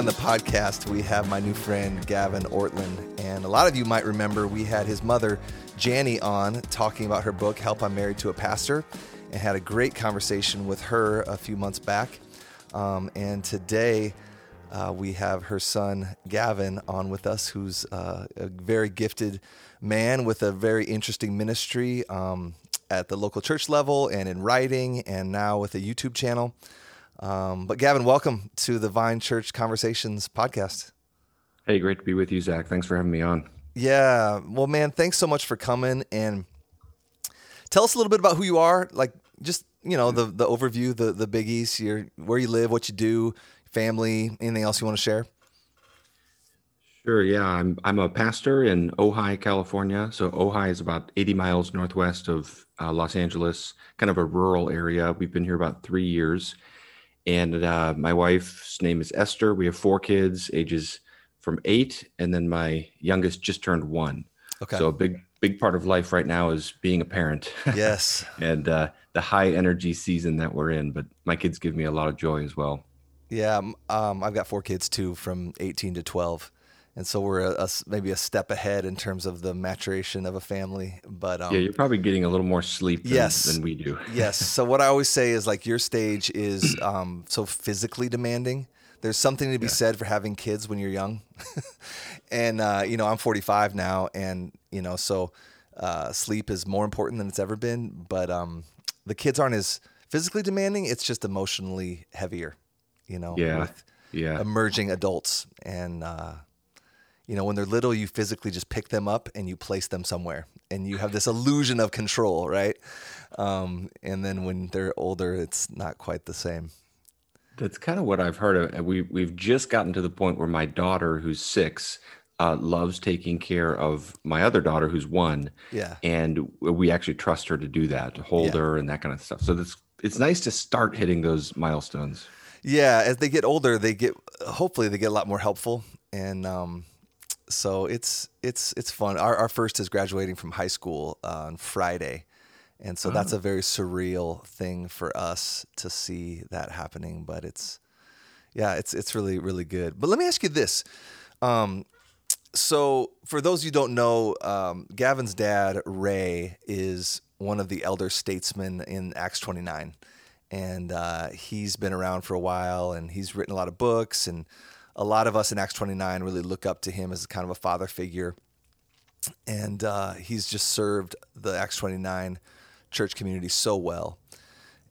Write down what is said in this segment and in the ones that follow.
On the podcast, we have my new friend Gavin Ortlund. And a lot of you might remember we had his mother, Jani, on talking about her book, Help I'm Married to a Pastor, and had a great conversation with her a few months back. Um, and today, uh, we have her son, Gavin, on with us, who's uh, a very gifted man with a very interesting ministry um, at the local church level and in writing, and now with a YouTube channel. Um, but Gavin, welcome to the Vine Church Conversations podcast. Hey, great to be with you, Zach. Thanks for having me on. Yeah, well, man, thanks so much for coming and tell us a little bit about who you are. Like, just you know, the the overview, the the biggies, your where you live, what you do, family, anything else you want to share. Sure. Yeah, I'm I'm a pastor in Ojai, California. So Ojai is about 80 miles northwest of uh, Los Angeles, kind of a rural area. We've been here about three years and uh, my wife's name is Esther. We have four kids, ages from eight, and then my youngest just turned one. Okay. So a big big part of life right now is being a parent. Yes. and uh, the high energy season that we're in, but my kids give me a lot of joy as well. Yeah, um, I've got four kids too, from 18 to 12 and so we're a, a, maybe a step ahead in terms of the maturation of a family. But um, yeah, you're probably getting a little more sleep than, yes, than we do. yes. So what I always say is like your stage is um, so physically demanding. There's something to be yeah. said for having kids when you're young, and uh, you know I'm 45 now, and you know so uh, sleep is more important than it's ever been. But um, the kids aren't as physically demanding; it's just emotionally heavier. You know, yeah, yeah, emerging adults and. Uh, you know, when they're little, you physically just pick them up and you place them somewhere, and you have this illusion of control, right? Um, and then when they're older, it's not quite the same. That's kind of what I've heard of. We we've just gotten to the point where my daughter, who's six, uh, loves taking care of my other daughter, who's one. Yeah, and we actually trust her to do that, to hold yeah. her and that kind of stuff. So that's it's nice to start hitting those milestones. Yeah, as they get older, they get hopefully they get a lot more helpful, and um, so it's it's it's fun. Our our first is graduating from high school uh, on Friday, and so that's a oh. very surreal thing for us to see that happening. But it's yeah, it's it's really really good. But let me ask you this. Um, so for those you don't know, um, Gavin's dad Ray is one of the elder statesmen in Acts 29, and uh, he's been around for a while, and he's written a lot of books and a lot of us in Acts 29 really look up to him as kind of a father figure. And uh, he's just served the Acts 29 church community so well.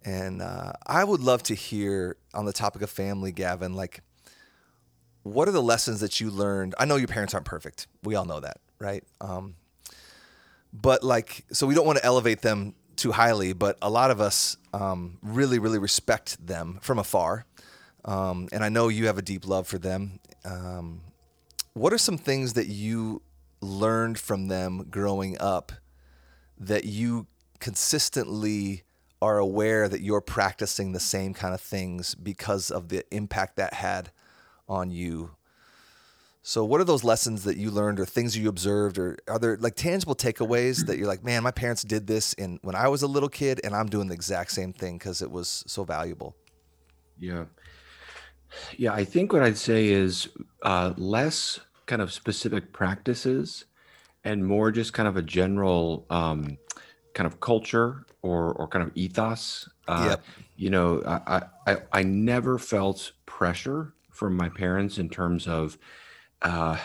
And uh, I would love to hear on the topic of family, Gavin, like, what are the lessons that you learned? I know your parents aren't perfect. We all know that, right? Um, but like, so we don't want to elevate them too highly, but a lot of us um, really, really respect them from afar. Um, and I know you have a deep love for them. Um, what are some things that you learned from them growing up that you consistently are aware that you're practicing the same kind of things because of the impact that had on you? So, what are those lessons that you learned, or things you observed, or are there like tangible takeaways that you're like, man, my parents did this in when I was a little kid, and I'm doing the exact same thing because it was so valuable? Yeah, yeah, I think what I'd say is uh, less kind of specific practices and more just kind of a general um, kind of culture or or kind of ethos. Uh, yep. You know, I, I I never felt pressure from my parents in terms of, uh,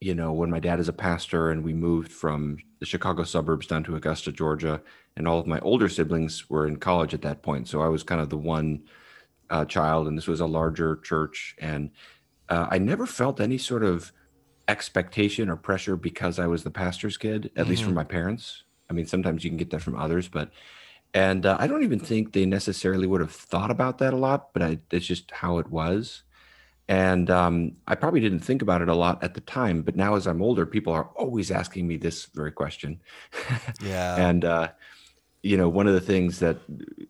you know, when my dad is a pastor and we moved from the Chicago suburbs down to Augusta, Georgia, and all of my older siblings were in college at that point. So I was kind of the one uh, child, and this was a larger church, and uh, I never felt any sort of expectation or pressure because I was the pastor's kid, at mm-hmm. least from mm-hmm. my parents. I mean, sometimes you can get that from others, but and uh, I don't even think they necessarily would have thought about that a lot, but I, it's just how it was. And um, I probably didn't think about it a lot at the time, but now as I'm older, people are always asking me this very question. Yeah. and uh, you know, one of the things that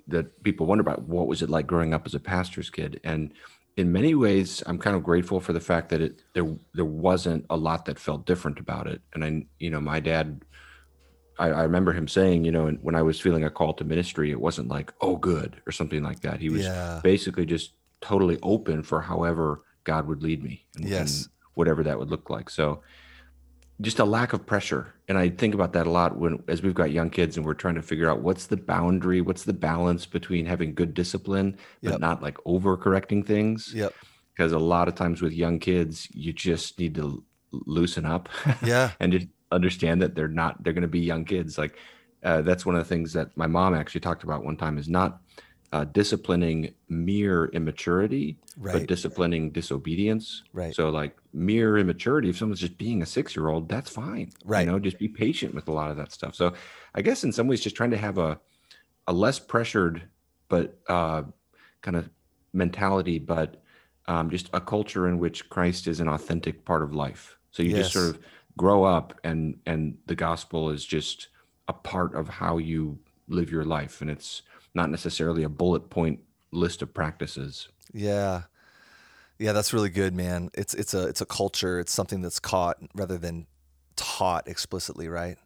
that people wonder about what was it like growing up as a pastor's kid, and in many ways, I'm kind of grateful for the fact that it there there wasn't a lot that felt different about it. And I, you know, my dad, I, I remember him saying, you know, when I was feeling a call to ministry, it wasn't like, oh, good or something like that. He was yeah. basically just totally open for however God would lead me. And, Yes. and whatever that would look like. So just a lack of pressure. And I think about that a lot when as we've got young kids and we're trying to figure out what's the boundary, what's the balance between having good discipline, but Yep. not like overcorrecting things. Yep. Because a lot of times with young kids, you just need to loosen up Yeah. and just understand that they're not they're going to be young kids like uh, that's one of the things that my mom actually talked about one time is not uh, disciplining mere immaturity but disciplining disobedience Right. so like mere immaturity if someone's just being a six year old that's fine Right. you know just be patient with a lot of that stuff. So i guess in some ways just trying to have a a less pressured but uh kind of mentality but um, just a culture in which christ is an authentic part of life. So you just sort of grow up and and the gospel is just a part of how you live your life. And it's not necessarily a bullet point list of practices. Yeah. Yeah, that's really good, man. It's it's a it's a culture. It's something that's caught rather than taught explicitly, right?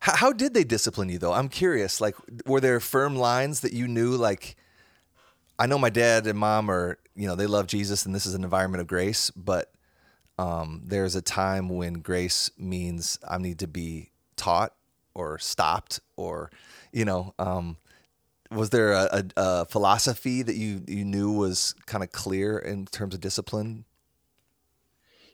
How, how did they discipline you though? I'm curious. Like, were there firm lines that you knew? Like, I know my dad and mom are, you know, they love Jesus, and this is an environment of grace. But um, there's a time when grace means I need to be taught or stopped, or, you know, um, was there a, a, a philosophy that you you knew was kind of clear in terms of discipline?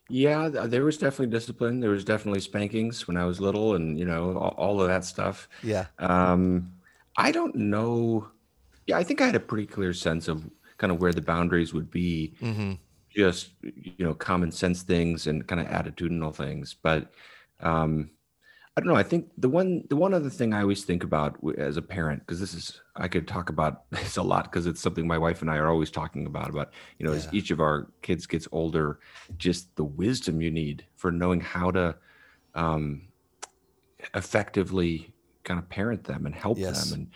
Yeah, there was definitely discipline. There was definitely spankings when I was little, and you know all, all of that stuff. Yeah. Um, I don't know. Yeah, I think I had a pretty clear sense of kind of where the boundaries would be. Mm-hmm. Just you know, common sense things and kind of attitudinal things. But um, I don't know. I think the one the one other thing I always think about as a parent, because this is I could talk about this a lot because it's something my wife and I are always talking about. About you know, as each of our kids gets older, just the wisdom you need for knowing how to um, effectively kind of parent them and help Yes. them and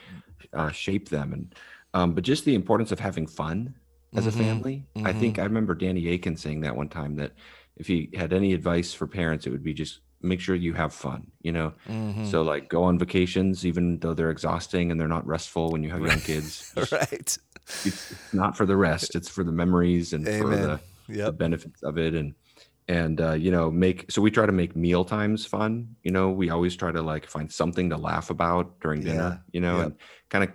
uh, shape them, and um, but just the importance of having fun as a Mhm. family. I Mhm. think I remember Danny Akin saying that one time that if he had any advice for parents, it would be just make sure you have fun. You know, Mm-hmm. so like go on vacations, even though they're exhausting and they're not restful when you have young kids. Right. It's not for the rest; it's for the memories and for Amen. the, the Yep. benefits of it. And and uh, you know, make so we try to make meal times fun. You know, we always try to like find something to laugh about during dinner. Yeah. You know, Yep. and kind of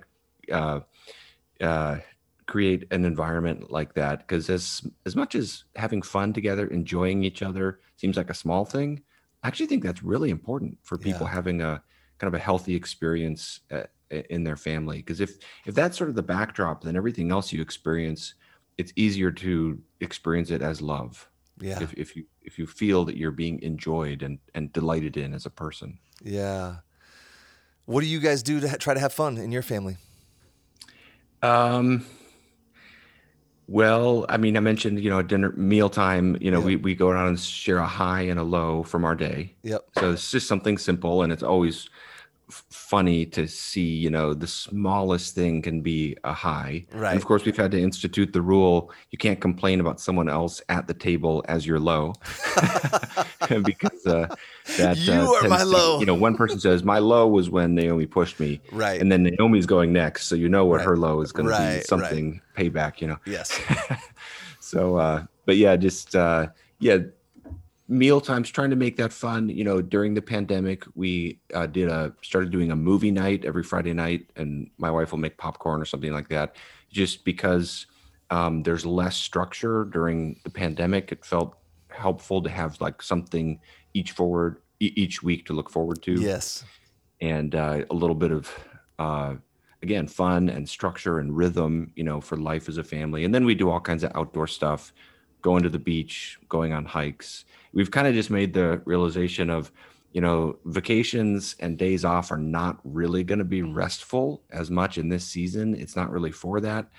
uh, uh, create an environment like that. Because as as much as having fun together, enjoying each other seems like a small thing, I actually think that's really important for people Yeah. having a kind of a healthy experience uh, in their family. Because if if that's sort of the backdrop, then everything else you experience, it's easier to experience it as love. Yeah. If if you if you feel that you're being enjoyed and and delighted in as a person. Yeah. What do you guys do to ha- try to have fun in your family? Um. Well, I mean, I mentioned you know dinner mealtime. You know, Yeah. we we go around and share a high and a low from our day. Yep. So it's just something simple, and it's always funny to see. You know, the smallest thing can be a high. And Right. of course, we've had to institute the rule: you can't complain about someone else at the table as your low, because uh, that You uh, are my to- low. You know, one person says my low was when Naomi pushed me, Right. and then Naomi's going next, so you know what Right. her low is going Right, to be something payback. You know, yes. so uh but yeah just uh yeah meal times trying to make that fun. You know during the pandemic we uh, did a started doing a movie night every friday night and my wife will make popcorn or something like that just because um, there's less structure during the pandemic. It felt helpful to have like something each forward each week to look forward to. Yes. and uh, a little bit of uh, again fun and structure and rhythm you know for life as a family. And then we do all kinds of outdoor stuff going to the beach going on hikes we've kind of just made the realization of you know vacations and days off are not really going to be restful as much in this season it's not really for that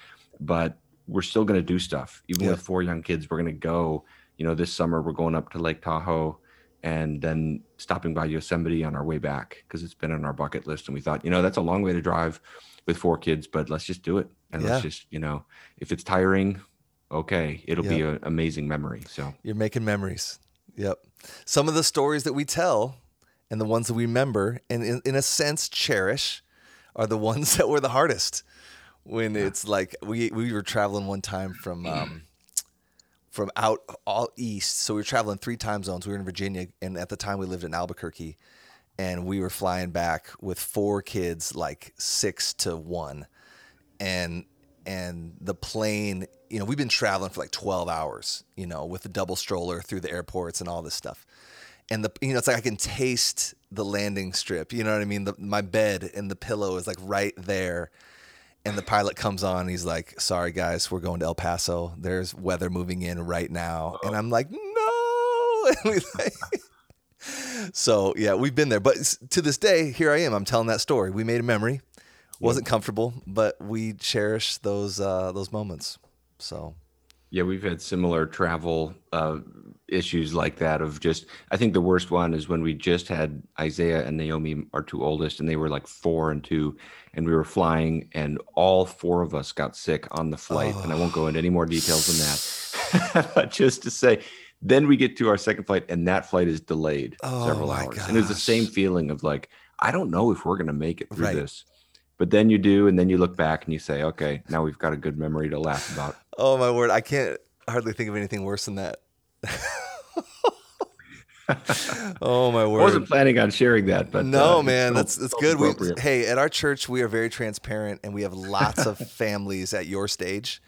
but we're still going to do stuff even Yeah. with four young kids we're going to go you know this summer we're going up to lake tahoe and then stopping by Yosemite on our way back because it's been on our bucket list. And we thought, you know, that's a long way to drive with four kids, but let's just do it. And Yeah. let's just, you know, if it's tiring, okay, it'll be an amazing memory. So, You're making memories. Yep. Some of the stories that we tell and the ones that we remember and in, in a sense cherish are the ones that were the hardest. When it's like we we were traveling one time from um, from out all east. So we were traveling three time zones. We were in Virginia, and at the time we lived in Albuquerque, and we were flying back with four kids, like six to one, and and the plane. You know, we've been traveling for like twelve hours. You know, with the double stroller through the airports and all this stuff. And the you know, it's like I can taste the landing strip. You know what I mean? The, my bed and the pillow is like right there and the pilot comes on. he's like, "Sorry guys, we're going to El Paso. There's weather moving in right now." And I'm like, "No!" so yeah, we've been there. But to this day, here I am. I'm telling that story. We made a memory. Wasn't comfortable, but we cherish those uh, those moments. So yeah, we've had similar travel uh, issues like that. Of just, I think the worst one is when we just had Isaiah and Naomi, our two oldest, and they were like four and two, and we were flying, and all four of us got sick on the flight. Oh. And I won't go into any more details than that, but just to say, then we get to our second flight, and that flight is delayed oh several hours, gosh. and it was the same feeling of like, I don't know if we're gonna make it through right. this. But then you do, and then you look back and you say, okay, now we've got a good memory to laugh about. Oh my word, I can't hardly think of anything worse than that. oh my word! I wasn't planning on sharing that, but no, uh, man, that's that's good. We, hey, at our church, we are very transparent, and we have lots of families at your stage,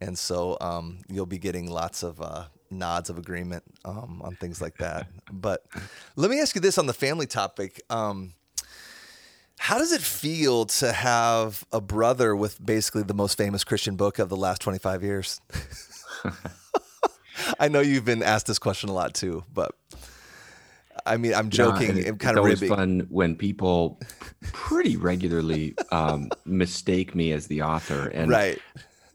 and so um, you'll be getting lots of uh, nods of agreement um, on things like that. but let me ask you this on the family topic. Um, how does it feel to have a brother with basically the most famous Christian book of the last 25 years? I know you've been asked this question a lot too, but I mean, I'm joking. Yeah, I'm kind it's of always fun when people pretty regularly um, mistake me as the author, and right.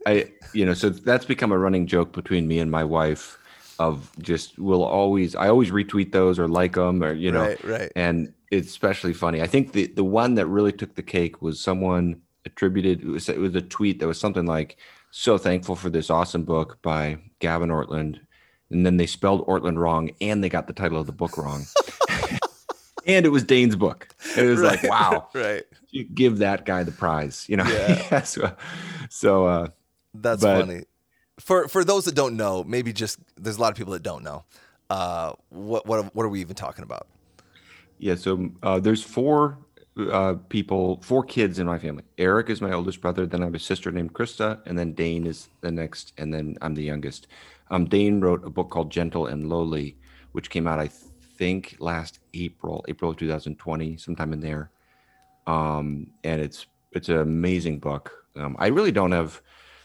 I, you know, so that's become a running joke between me and my wife. Of just we'll always, I always retweet those or like them, or you know, right, right. and it's especially funny. I think the the one that really took the cake was someone attributed it was, it was a tweet that was something like so thankful for this awesome book by Gavin Ortlund and then they spelled Ortlund wrong and they got the title of the book wrong. and it was Dane's book. It was right, like, wow. Right. You give that guy the prize, you know. Yeah. so, so uh that's but, funny. For for those that don't know, maybe just there's a lot of people that don't know. Uh what what what are we even talking about? Yeah, so uh, there's four uh, people, four kids in my family. Eric is my oldest brother. Then I have a sister named Krista, and then Dane is the next, and then I'm the youngest. Um, Dane wrote a book called Gentle and Lowly, which came out, I think, last April, April of 2020, sometime in there. Um, and it's it's an amazing book. Um, I really don't have.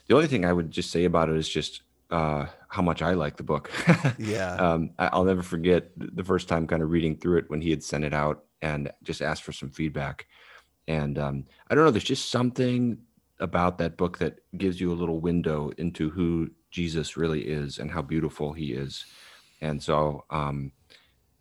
The only thing I would just say about it is just uh, how much I like the book. yeah. Um, I, will never forget the first time kind of reading through it when he had sent it out and just asked for some feedback. And um, I don't know, there's just something about that book that gives you a little window into who Jesus really is and how beautiful he is. And so, um,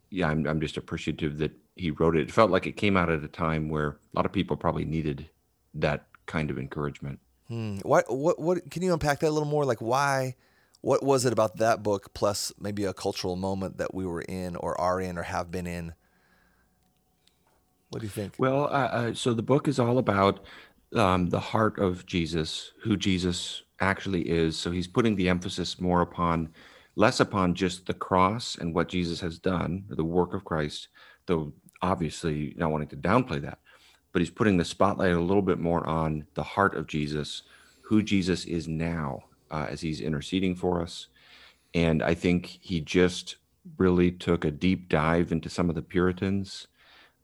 yeah, I'm, I'm just appreciative that he wrote it. It felt like it came out at a time where a lot of people probably needed that kind of encouragement. Hmm. What, what, what, can you unpack that a little more? Like why, what was it about that book plus maybe a cultural moment that we were in or are in or have been in? What do you think? Well, uh, so the book is all about um, the heart of Jesus, who Jesus actually is. So he's putting the emphasis more upon, less upon just the cross and what Jesus has done, the work of Christ, though obviously not wanting to downplay that, but he's putting the spotlight a little bit more on the heart of Jesus, who Jesus is now, uh, as he's interceding for us. And I think he just really took a deep dive into some of the Puritans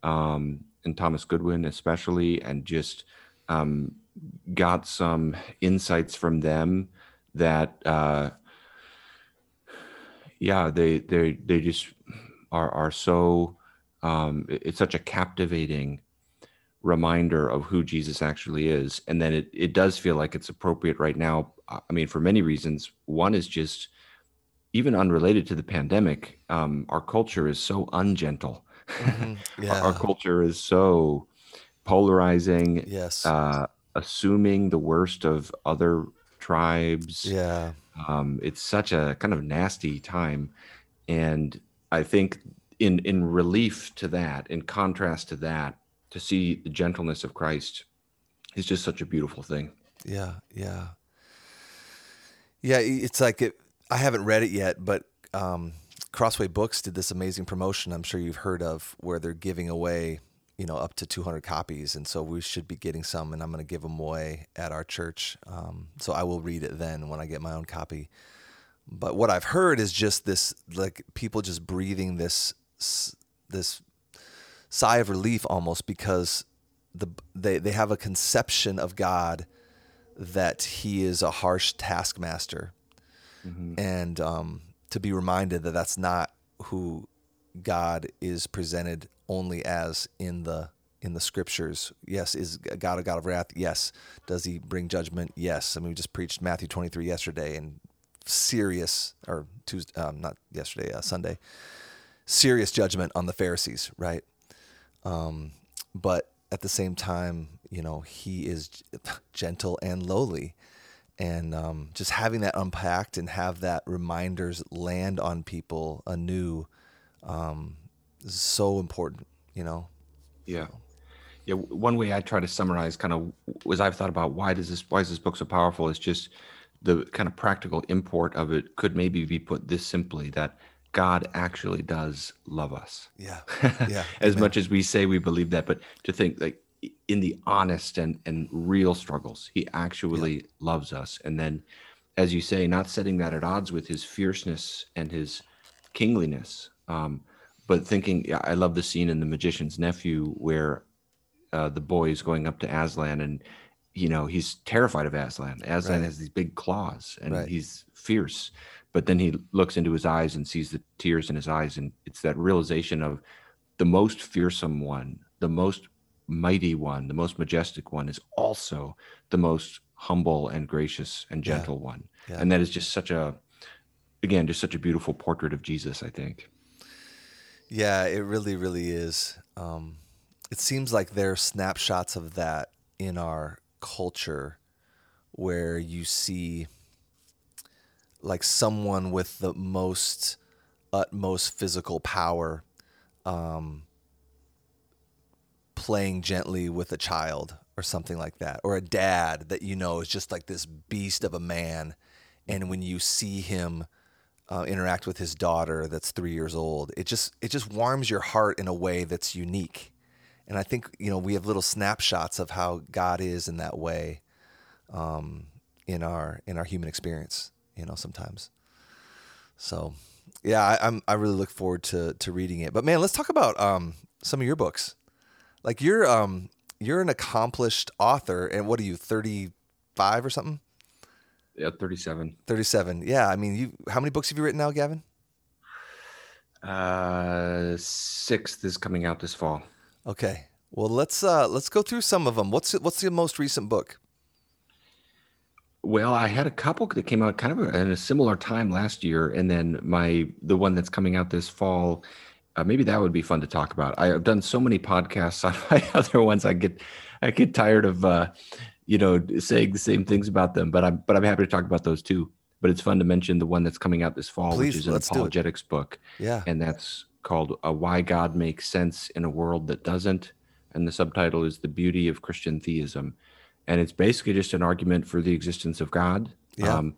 um, and Thomas Goodwin, especially, and just um, got some insights from them that, uh, yeah, they they they just are are so. Um, it's such a captivating reminder of who Jesus actually is. And then it, it does feel like it's appropriate right now. I mean, for many reasons. One is just even unrelated to the pandemic, um, our culture is so ungentle. Mm-hmm. Yeah. our, our, culture is so polarizing. Yes. Uh, assuming the worst of other tribes. Yeah. Um, it's such a kind of nasty time. And I think in in relief to that, in contrast to that, to see the gentleness of Christ is just such a beautiful thing. Yeah, yeah. Yeah, it's like it I haven't read it yet, but um, Crossway Books did this amazing promotion. I'm sure you've heard of where they're giving away, you know, up to 200 copies, and so we should be getting some, and I'm going to give them away at our church. Um, so I will read it then when I get my own copy. But what I've heard is just this, like people just breathing this this sigh of relief almost because the they they have a conception of God that He is a harsh taskmaster, mm-hmm. and um, to be reminded that that's not who God is presented only as in the in the scriptures. Yes, is God a God of wrath? Yes. Does he bring judgment? Yes. I mean, we just preached Matthew 23 yesterday and serious, or Tuesday, um, not yesterday, uh, Sunday, serious judgment on the Pharisees, right? Um, but at the same time, you know, he is gentle and lowly. And um, just having that unpacked and have that reminders land on people anew um, is so important, you know? Yeah. Yeah. One way I try to summarize kind of was I've thought about why does this, why is this book so powerful? Is just the kind of practical import of it could maybe be put this simply that God actually does love us. Yeah. Yeah. as Amen. much as we say we believe that, but to think like in the honest and, and real struggles, he actually yeah. loves us. And then, as you say, not setting that at odds with his fierceness and his kingliness, um, but thinking, yeah, I love the scene in The Magician's Nephew where uh, the boy is going up to Aslan and you know he's terrified of Aslan. Aslan right. has these big claws and right. he's fierce. But then he looks into his eyes and sees the tears in his eyes, and it's that realization of the most fearsome one, the most mighty one, the most majestic one is also the most humble and gracious and gentle yeah. one. Yeah. And that is just such a again, just such a beautiful portrait of Jesus, I think. Yeah, it really, really is. Um, it seems like there are snapshots of that in our culture where you see like someone with the most utmost physical power um, playing gently with a child or something like that or a dad that you know is just like this beast of a man and when you see him uh, interact with his daughter that's three years old it just it just warms your heart in a way that's unique and I think you know we have little snapshots of how God is in that way um, in our in our human experience. You know, sometimes. So, yeah, I, am I really look forward to to reading it. But man, let's talk about um, some of your books. Like you're um, you're an accomplished author, and what are you, 35 or something? Yeah, 37. 37. Yeah, I mean, you how many books have you written now, Gavin? Uh, sixth is coming out this fall. Okay. Well, let's uh, let's go through some of them. What's what's the most recent book? Well, I had a couple that came out kind of in a similar time last year, and then my the one that's coming out this fall. Uh, maybe that would be fun to talk about. I have done so many podcasts on my other ones. I get I get tired of uh, you know saying the same things about them, but I'm but I'm happy to talk about those too. But it's fun to mention the one that's coming out this fall, Please, which is an apologetics book. Yeah, and that's called uh, Why God Makes Sense in a World That Doesn't. And the subtitle is The Beauty of Christian Theism. And it's basically just an argument for the existence of God. Yeah. Um,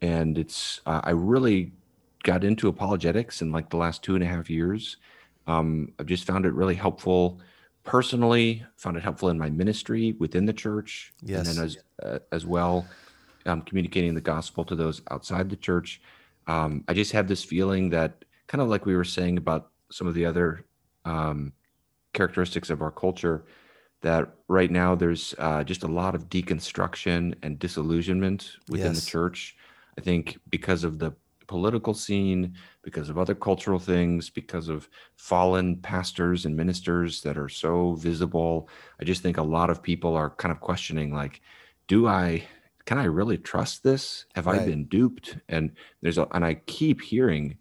and it's, uh, I really got into apologetics in like the last two and a half years. Um, I've just found it really helpful personally, found it helpful in my ministry within the church. Yes. And then as, uh, as well, um, communicating the gospel to those outside the church. Um, I just have this feeling that kind of like we were saying about some of the other um, characteristics of our culture that right now there's uh, just a lot of deconstruction and disillusionment within yes. the church. I think because of the political scene, because of other cultural things, because of fallen pastors and ministers that are so visible. I just think a lot of people are kind of questioning like, do I can I really trust this? Have right. I been duped? And there's a and I keep hearing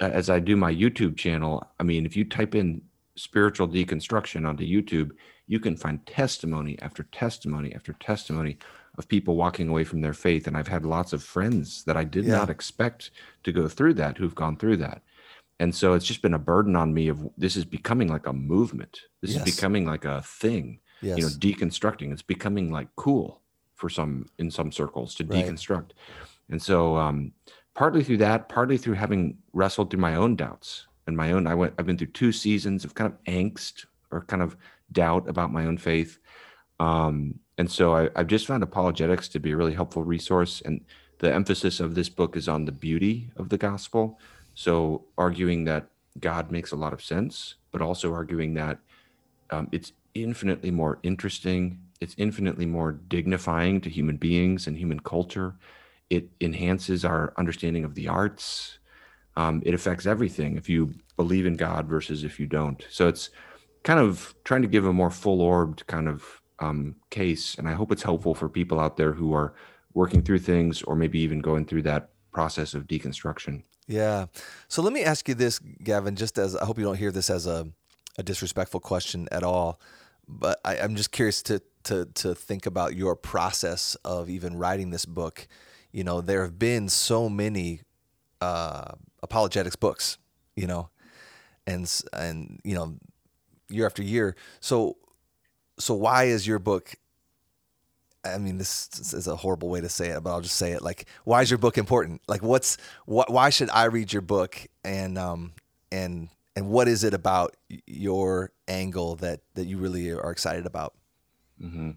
as I do my YouTube channel, I mean, if you type in spiritual deconstruction onto YouTube, you can find testimony after testimony after testimony of people walking away from their faith. And I've had lots of friends that I did yeah. not expect to go through that who've gone through that. And so it's just been a burden on me of this is becoming like a movement. This yes. is becoming like a thing. Yes. You know, deconstructing. It's becoming like cool for some in some circles to right. deconstruct. And so um partly through that, partly through having wrestled through my own doubts and my own. I went. I've been through two seasons of kind of angst or kind of doubt about my own faith. Um, and so I, have just found apologetics to be a really helpful resource. And the emphasis of this book is on the beauty of the gospel. So arguing that God makes a lot of sense, but also arguing that um, it's infinitely more interesting. It's infinitely more dignifying to human beings and human culture. It enhances our understanding of the arts. Um, it affects everything if you believe in God versus if you don't. So it's kind of trying to give a more full orbed kind of um, case. And I hope it's helpful for people out there who are working through things or maybe even going through that process of deconstruction. Yeah. So let me ask you this, Gavin, just as I hope you don't hear this as a, a disrespectful question at all, but I, I'm just curious to, to, to think about your process of even writing this book. You know, there have been so many uh, apologetics books, you know, and, and, you know, year after year. So so why is your book I mean, this is a horrible way to say it, but I'll just say it. Like, why is your book important? Like, what's what? Why should I read your book? And um, and and what is it about your angle that that you really are excited about? Mm-hmm.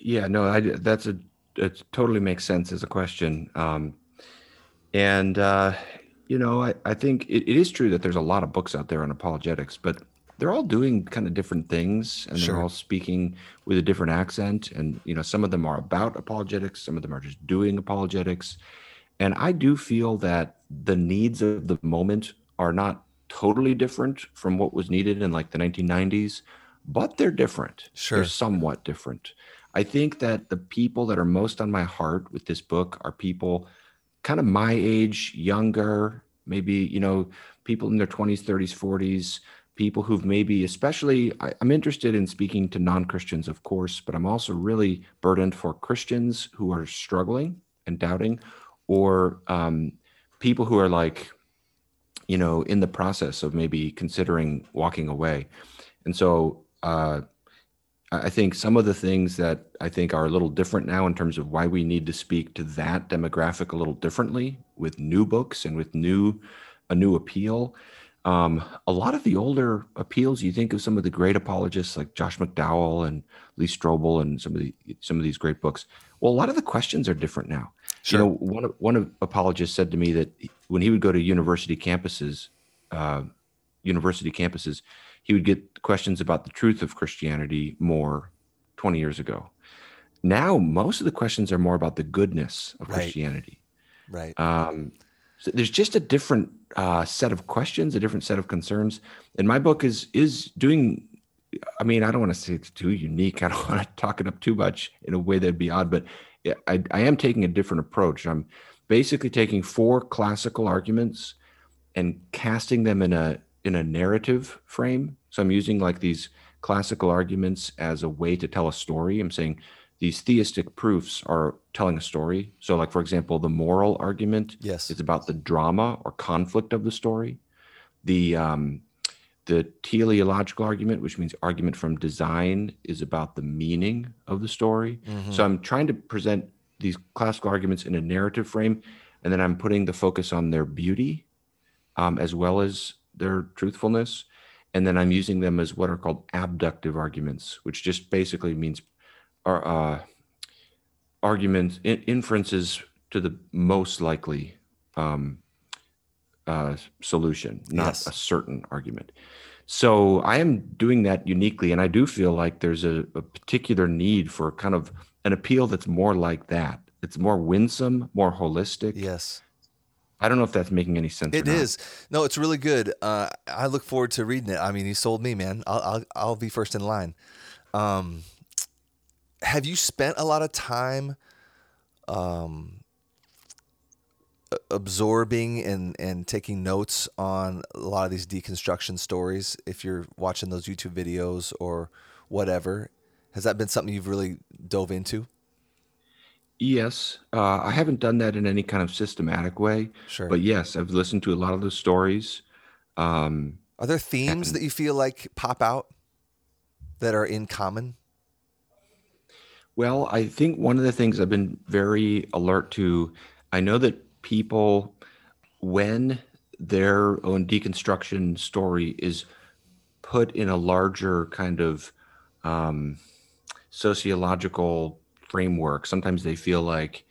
Yeah, no, I that's a it totally makes sense as a question. Um, and uh, you know, I I think it, it is true that there's a lot of books out there on apologetics, but they're all doing kind of different things and sure. they're all speaking with a different accent and you know some of them are about apologetics some of them are just doing apologetics. And i do feel that the needs of the moment are not totally different from what was needed in like the 1990s but they're different. Sure. they're somewhat different. I think that the people that are most on my heart with this book are people kind of my age younger maybe you know people in their 20s 30s 40s people who've maybe, especially, I, am interested in speaking to non Christians, of course, but I'm also really burdened for Christians who are struggling and doubting, or um, people who are like, you know, in the process of maybe considering walking away. And so, uh, I think some of the things that I think are a little different now in terms of why we need to speak to that demographic a little differently with new books and with new a new appeal um, a lot of the older appeals, you think of some of the great apologists like Josh McDowell and Lee Strobel and some of the some of these great books. Well, a lot of the questions are different now. Sure. You know, one of, one of apologists said to me that when he would go to university campuses, uh, university campuses, he would get questions about the truth of Christianity more 20 years ago. Now, most of the questions are more about the goodness of right. Christianity. Right. Um, so there's just a different uh, set of questions, a different set of concerns. And my book is is doing. I mean, I don't want to say it's too unique. I don't want to talk it up too much in a way that'd be odd, but I, I am taking a different approach. I'm basically taking four classical arguments and casting them in a in a narrative frame. So I'm using like these classical arguments as a way to tell a story. I'm saying these theistic proofs are telling a story. So, like for example, the moral argument yes. is about the drama or conflict of the story. The um, the teleological argument, which means argument from design, is about the meaning of the story. Mm-hmm. So I'm trying to present these classical arguments in a narrative frame, and then I'm putting the focus on their beauty um, as well as their truthfulness. And then I'm using them as what are called abductive arguments, which just basically means are uh, arguments, in, inferences to the most likely um, uh, solution, not yes. a certain argument. So I am doing that uniquely, and I do feel like there's a, a, particular need for kind of an appeal that's more like that. It's more winsome, more holistic. Yes. I don't know if that's making any sense. It is. No, it's really good. Uh, I look forward to reading it. I mean, you sold me, man. I'll I'll, I'll be first in line. Um, have you spent a lot of time um, absorbing and, and taking notes on a lot of these deconstruction stories if you're watching those YouTube videos or whatever? Has that been something you've really dove into? Yes, uh, I haven't done that in any kind of systematic way. Sure. But yes, I've listened to a lot of those stories. Um, are there themes and, that you feel like pop out that are in common? Well, I think one of the things I've been very alert to, I know that people, when their own deconstruction story is put in a larger kind of um, sociological framework, sometimes they feel like,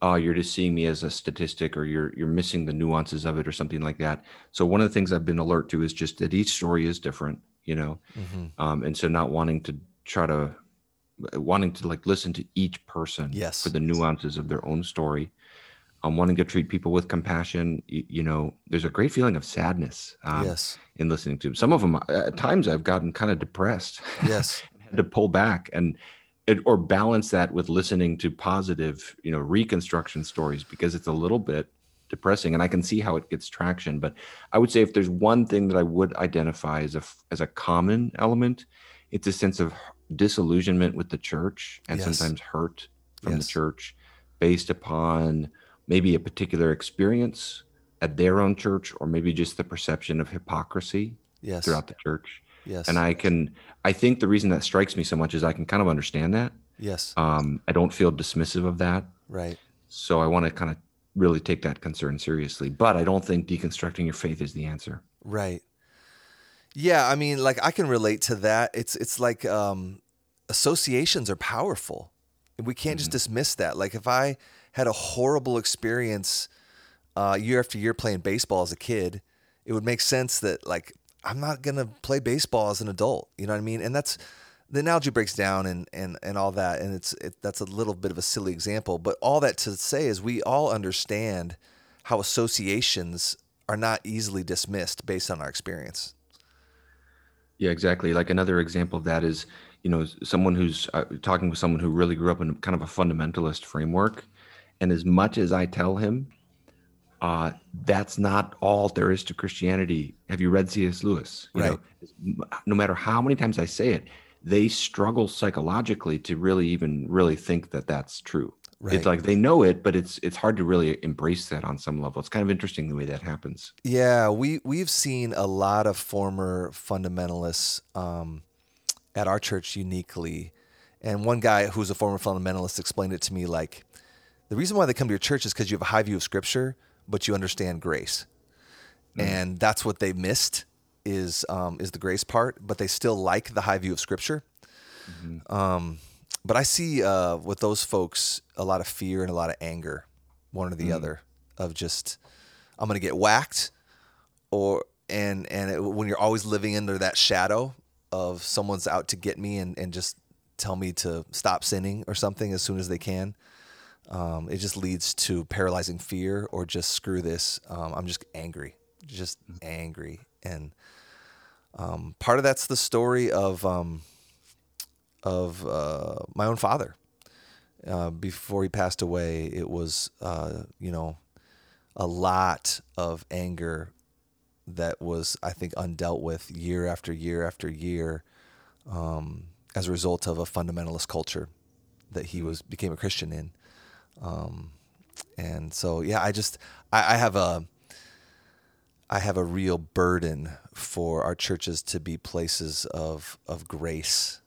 oh, you're just seeing me as a statistic or you're you're missing the nuances of it or something like that. So one of the things I've been alert to is just that each story is different, you know, mm-hmm. um, and so not wanting to try to wanting to like listen to each person yes. for the nuances of their own story um, wanting to treat people with compassion you, you know there's a great feeling of sadness um, yes in listening to them some of them at times i've gotten kind of depressed yes had to pull back and it, or balance that with listening to positive you know reconstruction stories because it's a little bit depressing and i can see how it gets traction but i would say if there's one thing that i would identify as a as a common element it's a sense of disillusionment with the church and yes. sometimes hurt from yes. the church based upon maybe a particular experience at their own church or maybe just the perception of hypocrisy yes. throughout the church. Yes. And I can I think the reason that strikes me so much is I can kind of understand that. Yes. Um, I don't feel dismissive of that. Right. So I want to kind of really take that concern seriously. But I don't think deconstructing your faith is the answer. Right. Yeah, I mean, like I can relate to that. It's it's like um, associations are powerful. And we can't mm-hmm. just dismiss that. Like if I had a horrible experience uh, year after year playing baseball as a kid, it would make sense that like I'm not gonna play baseball as an adult. You know what I mean? And that's the analogy breaks down and and and all that. And it's it, that's a little bit of a silly example, but all that to say is we all understand how associations are not easily dismissed based on our experience. Yeah, exactly. Like another example of that is, you know, someone who's uh, talking with someone who really grew up in kind of a fundamentalist framework. And as much as I tell him, uh, that's not all there is to Christianity. Have you read C.S. Lewis? You right. Know, no matter how many times I say it, they struggle psychologically to really even really think that that's true. Right. It's like they know it, but it's it's hard to really embrace that on some level. It's kind of interesting the way that happens. Yeah, we we've seen a lot of former fundamentalists um, at our church uniquely, and one guy who's a former fundamentalist explained it to me like the reason why they come to your church is because you have a high view of Scripture, but you understand grace, mm. and that's what they missed is um, is the grace part, but they still like the high view of Scripture. Mm-hmm. Um, but I see uh, with those folks a lot of fear and a lot of anger, one or the mm. other, of just I'm gonna get whacked, or and and it, when you're always living under that shadow of someone's out to get me and and just tell me to stop sinning or something as soon as they can. Um, it just leads to paralyzing fear or just screw this. Um, I'm just angry, just mm. angry. And um, part of that's the story of um, of uh, my own father. Uh, before he passed away, it was, uh, you know, a lot of anger that was, I think, undealt with year after year after year um, as a result of a fundamentalist culture that he was became a Christian in. Um, and so, yeah, I just, I, I have a, I have a real burden for our churches to be places of of grace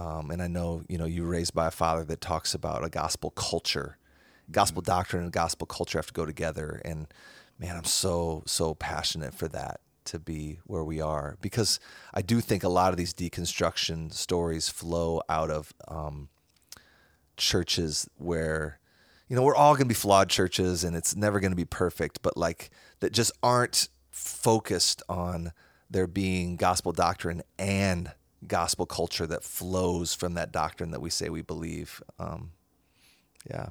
um, and I know you know you were raised by a father that talks about a gospel culture, gospel mm-hmm. doctrine and gospel culture have to go together. And man, I'm so so passionate for that to be where we are because I do think a lot of these deconstruction stories flow out of um, churches where you know we're all going to be flawed churches and it's never going to be perfect, but like that just aren't focused on there being gospel doctrine and gospel culture that flows from that doctrine that we say we believe. Um, yeah.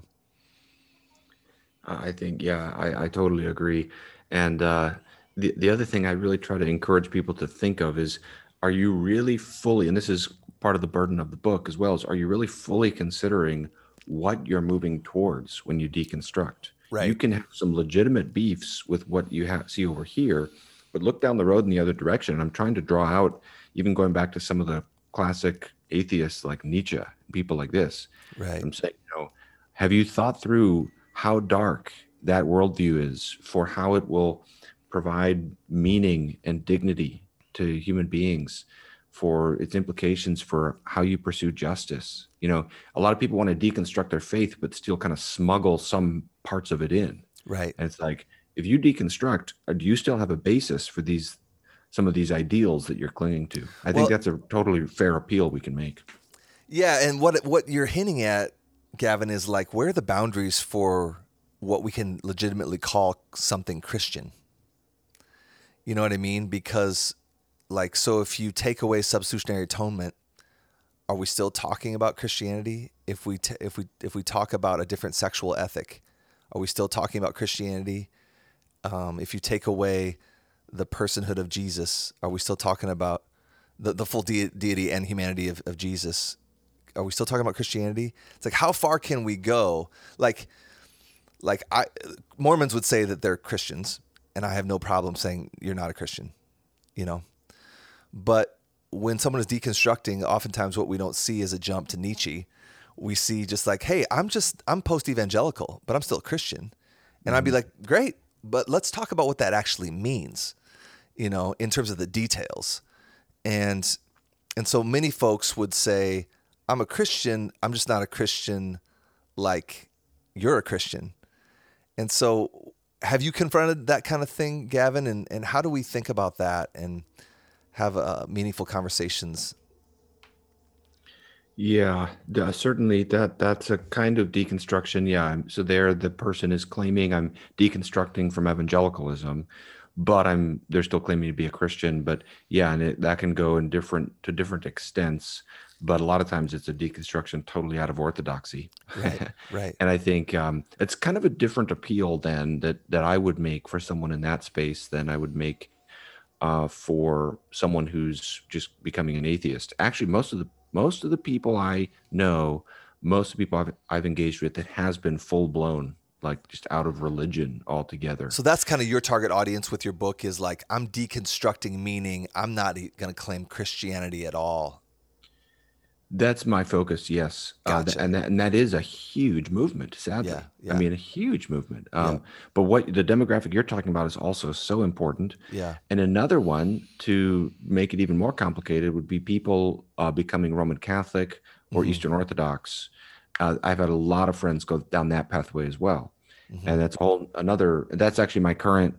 I think, yeah, I, I totally agree. And uh, the, the other thing I really try to encourage people to think of is are you really fully, and this is part of the burden of the book as well, is are you really fully considering what you're moving towards when you deconstruct? Right. You can have some legitimate beefs with what you have, see over here, but look down the road in the other direction. I'm trying to draw out even going back to some of the classic atheists like Nietzsche, people like this. Right. I'm saying, you know, have you thought through how dark that worldview is for how it will provide meaning and dignity to human beings, for its implications for how you pursue justice? You know, a lot of people want to deconstruct their faith, but still kind of smuggle some parts of it in. Right. And it's like if you deconstruct, uh, do you still have a basis for these some of these ideals that you're clinging to? I think that's a totally fair appeal we can make. Yeah, and what what you're hinting at, Gavin, is like where are the boundaries for what we can legitimately call something Christian? You know what I mean? Because, like, so if you take away substitutionary atonement, are we still talking about Christianity? If we t- if we if we talk about a different sexual ethic, are we still talking about Christianity? Um, if you take away the personhood of Jesus, are we still talking about the, the full de- deity and humanity of, of Jesus? Are we still talking about Christianity? It's like how far can we go? Like, like I Mormons would say that they're Christians, and I have no problem saying you're not a Christian, you know. But when someone is deconstructing, oftentimes what we don't see is a jump to Nietzsche. We see just like, hey, I'm just I'm post evangelical, but I'm still a Christian, and I'd be mm-hmm. like, great, but let's talk about what that actually means, you know, in terms of the details, and and so many folks would say, I'm a Christian, I'm just not a Christian like you're a Christian. And so have you confronted that kind of thing, Gavin? And, and how do we think about that and have uh, meaningful conversations? Yeah, certainly that that's a kind of deconstruction. Yeah, so there the person is claiming I'm deconstructing from evangelicalism, but I'm they're still claiming to be a Christian. But yeah, and it, that can go in different to different extents. But a lot of times it's a deconstruction totally out of orthodoxy. Right, right. And I think um, it's kind of a different appeal than that that I would make for someone in that space than I would make uh, for someone who's just becoming an atheist. Actually, most of the most of the people I know, most of the people I've, I've engaged with, it has been full blown, like just out of religion altogether. So that's kind of your target audience with your book is like, I'm deconstructing meaning. I'm not going to claim Christianity at all. That's my focus, yes, uh, and that, and that is a huge movement. Sadly, Yeah, yeah. I mean a huge movement. Um, But what the demographic you're talking about is also so important. Yeah. And another one to make it even more complicated would be people uh, becoming Roman Catholic or Mm-hmm. Eastern Orthodox. Uh, I've had a lot of friends go down that pathway as well, Mm-hmm. and that's all another. That's actually my current,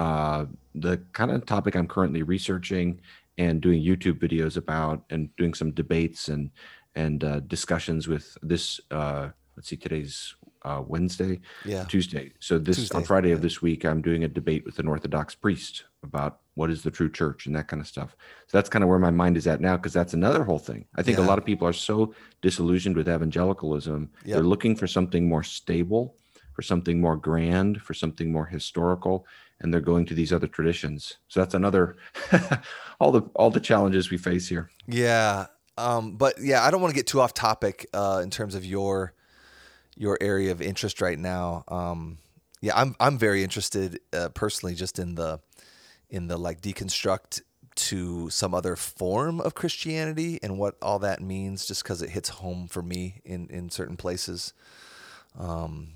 uh, the kind of topic I'm currently researching and doing YouTube videos about, and doing some debates and and uh, discussions with this. Uh, let's see, today's uh, Wednesday, Yeah. Tuesday. So this Tuesday, on Friday of this week, I'm doing a debate with an Orthodox priest about what is the true church and that kind of stuff. So that's kind of where my mind is at now, because that's another whole thing. I think a lot of people are so disillusioned with evangelicalism. Yep. They're looking for something more stable, for something more grand, for something more historical, and they're going to these other traditions. So that's another all the all the challenges we face here. Yeah. Um, but yeah, I don't want to get too off topic uh, in terms of your your area of interest right now. Um, yeah, I'm I'm very interested uh, personally just in the in the like deconstruct to some other form of Christianity and what all that means, just because it hits home for me in in certain places. Um,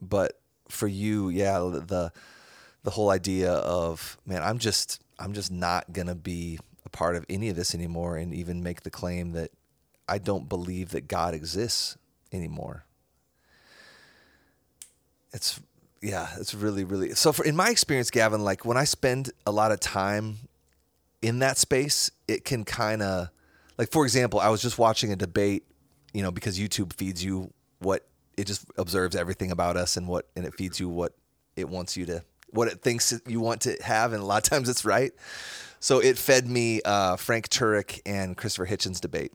but for you, yeah, the the whole idea of man, I'm just I'm just not gonna be a part of any of this anymore, and even make the claim that I don't believe that God exists anymore. It's yeah, it's really really so. For in my experience, Gavin, like when I spend a lot of time in that space, it can kind of like for example, I was just watching a debate, you know, because YouTube feeds you what it just observes everything about us and what and it feeds you what it wants you to what it thinks you want to have and a lot of times it's right. So it fed me uh, Frank Turek and Christopher Hitchens debate,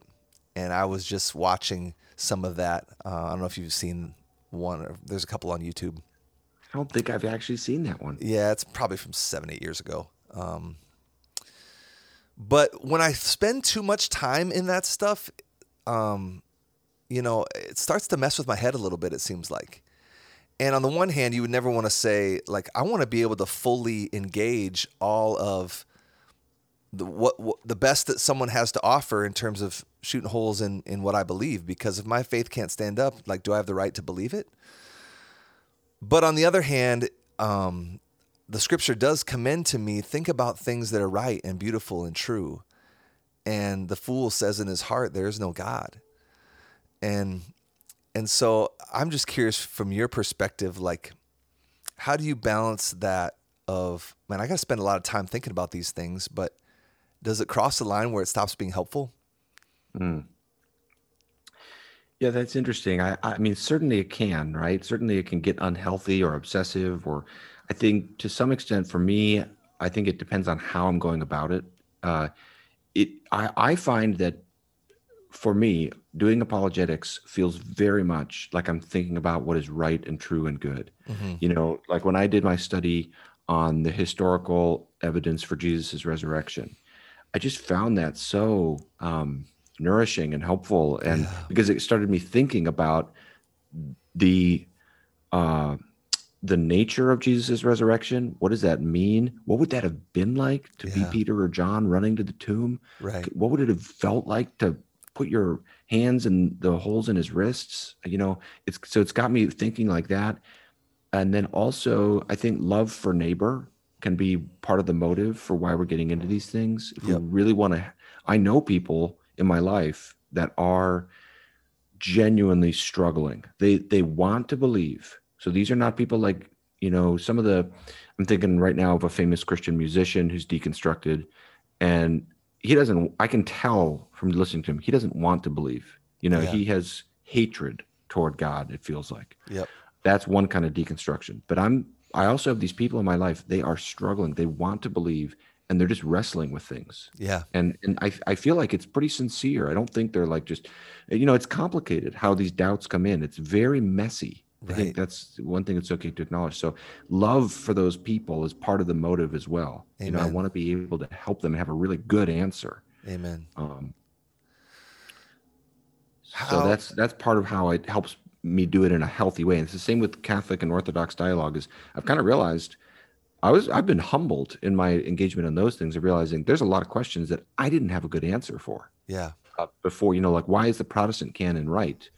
and I was just watching some of that. Uh, I don't know if you've seen one. Or, there's a couple on YouTube. I don't think I've actually seen that one. Yeah, it's probably from seven, eight years ago. Um, but when I spend too much time in that stuff, um, you know, it starts to mess with my head a little bit, it seems like. And on the one hand, you would never want to say, like, I want to be able to fully engage all of the what, what the best that someone has to offer in terms of shooting holes in in what I believe. Because if my faith can't stand up, like, do I have the right to believe it? But on the other hand, um, the scripture does commend to me think about things that are right and beautiful and true. And the fool says in his heart, There is no God. And and so I'm just curious from your perspective, like, how do you balance that? Of man, I got to spend a lot of time thinking about these things, but does it cross the line where it stops being helpful? Mm. Yeah, that's interesting. I, I mean, certainly it can, right? Certainly it can get unhealthy or obsessive, or I think to some extent for me, I think it depends on how I'm going about it. Uh, it I, I find that for me, doing apologetics feels very much like I'm thinking about what is right and true and good. Mm-hmm. You know, like when I did my study on the historical evidence for Jesus' resurrection, I just found that so um, nourishing and helpful and yeah. because it started me thinking about the uh the nature of Jesus' resurrection. What does that mean? What would that have been like to yeah. be Peter or John running to the tomb? Right. What would it have felt like to put your hands in the holes in his wrists? You know, it's so it's got me thinking like that. And then also, I think love for neighbor can be part of the motive for why we're getting into these things. If yep. we really want to, I know people in my life that are genuinely struggling. They they want to believe. So these are not people like, you know, some of the I'm thinking right now of a famous Christian musician who's deconstructed and he doesn't I can tell from listening to him, he doesn't want to believe. You know, yeah. he has hatred toward God, it feels like. Yep. That's one kind of deconstruction. But I'm I also have these people in my life, they are struggling. They want to believe and they're just wrestling with things. Yeah. And and I I feel like it's pretty sincere. I don't think they're like just you know, it's complicated how these doubts come in. It's very messy. Right. I think that's one thing it's okay to acknowledge. So love for those people is part of the motive as well. Amen. You know, I want to be able to help them have a really good answer. Amen. Um how? so that's that's part of how it helps me do it in a healthy way. And it's the same with Catholic and Orthodox dialogue is I've kind of realized I was I've been humbled in my engagement in those things of realizing there's a lot of questions that I didn't have a good answer for. Yeah. Uh, before you know, like why is the Protestant canon right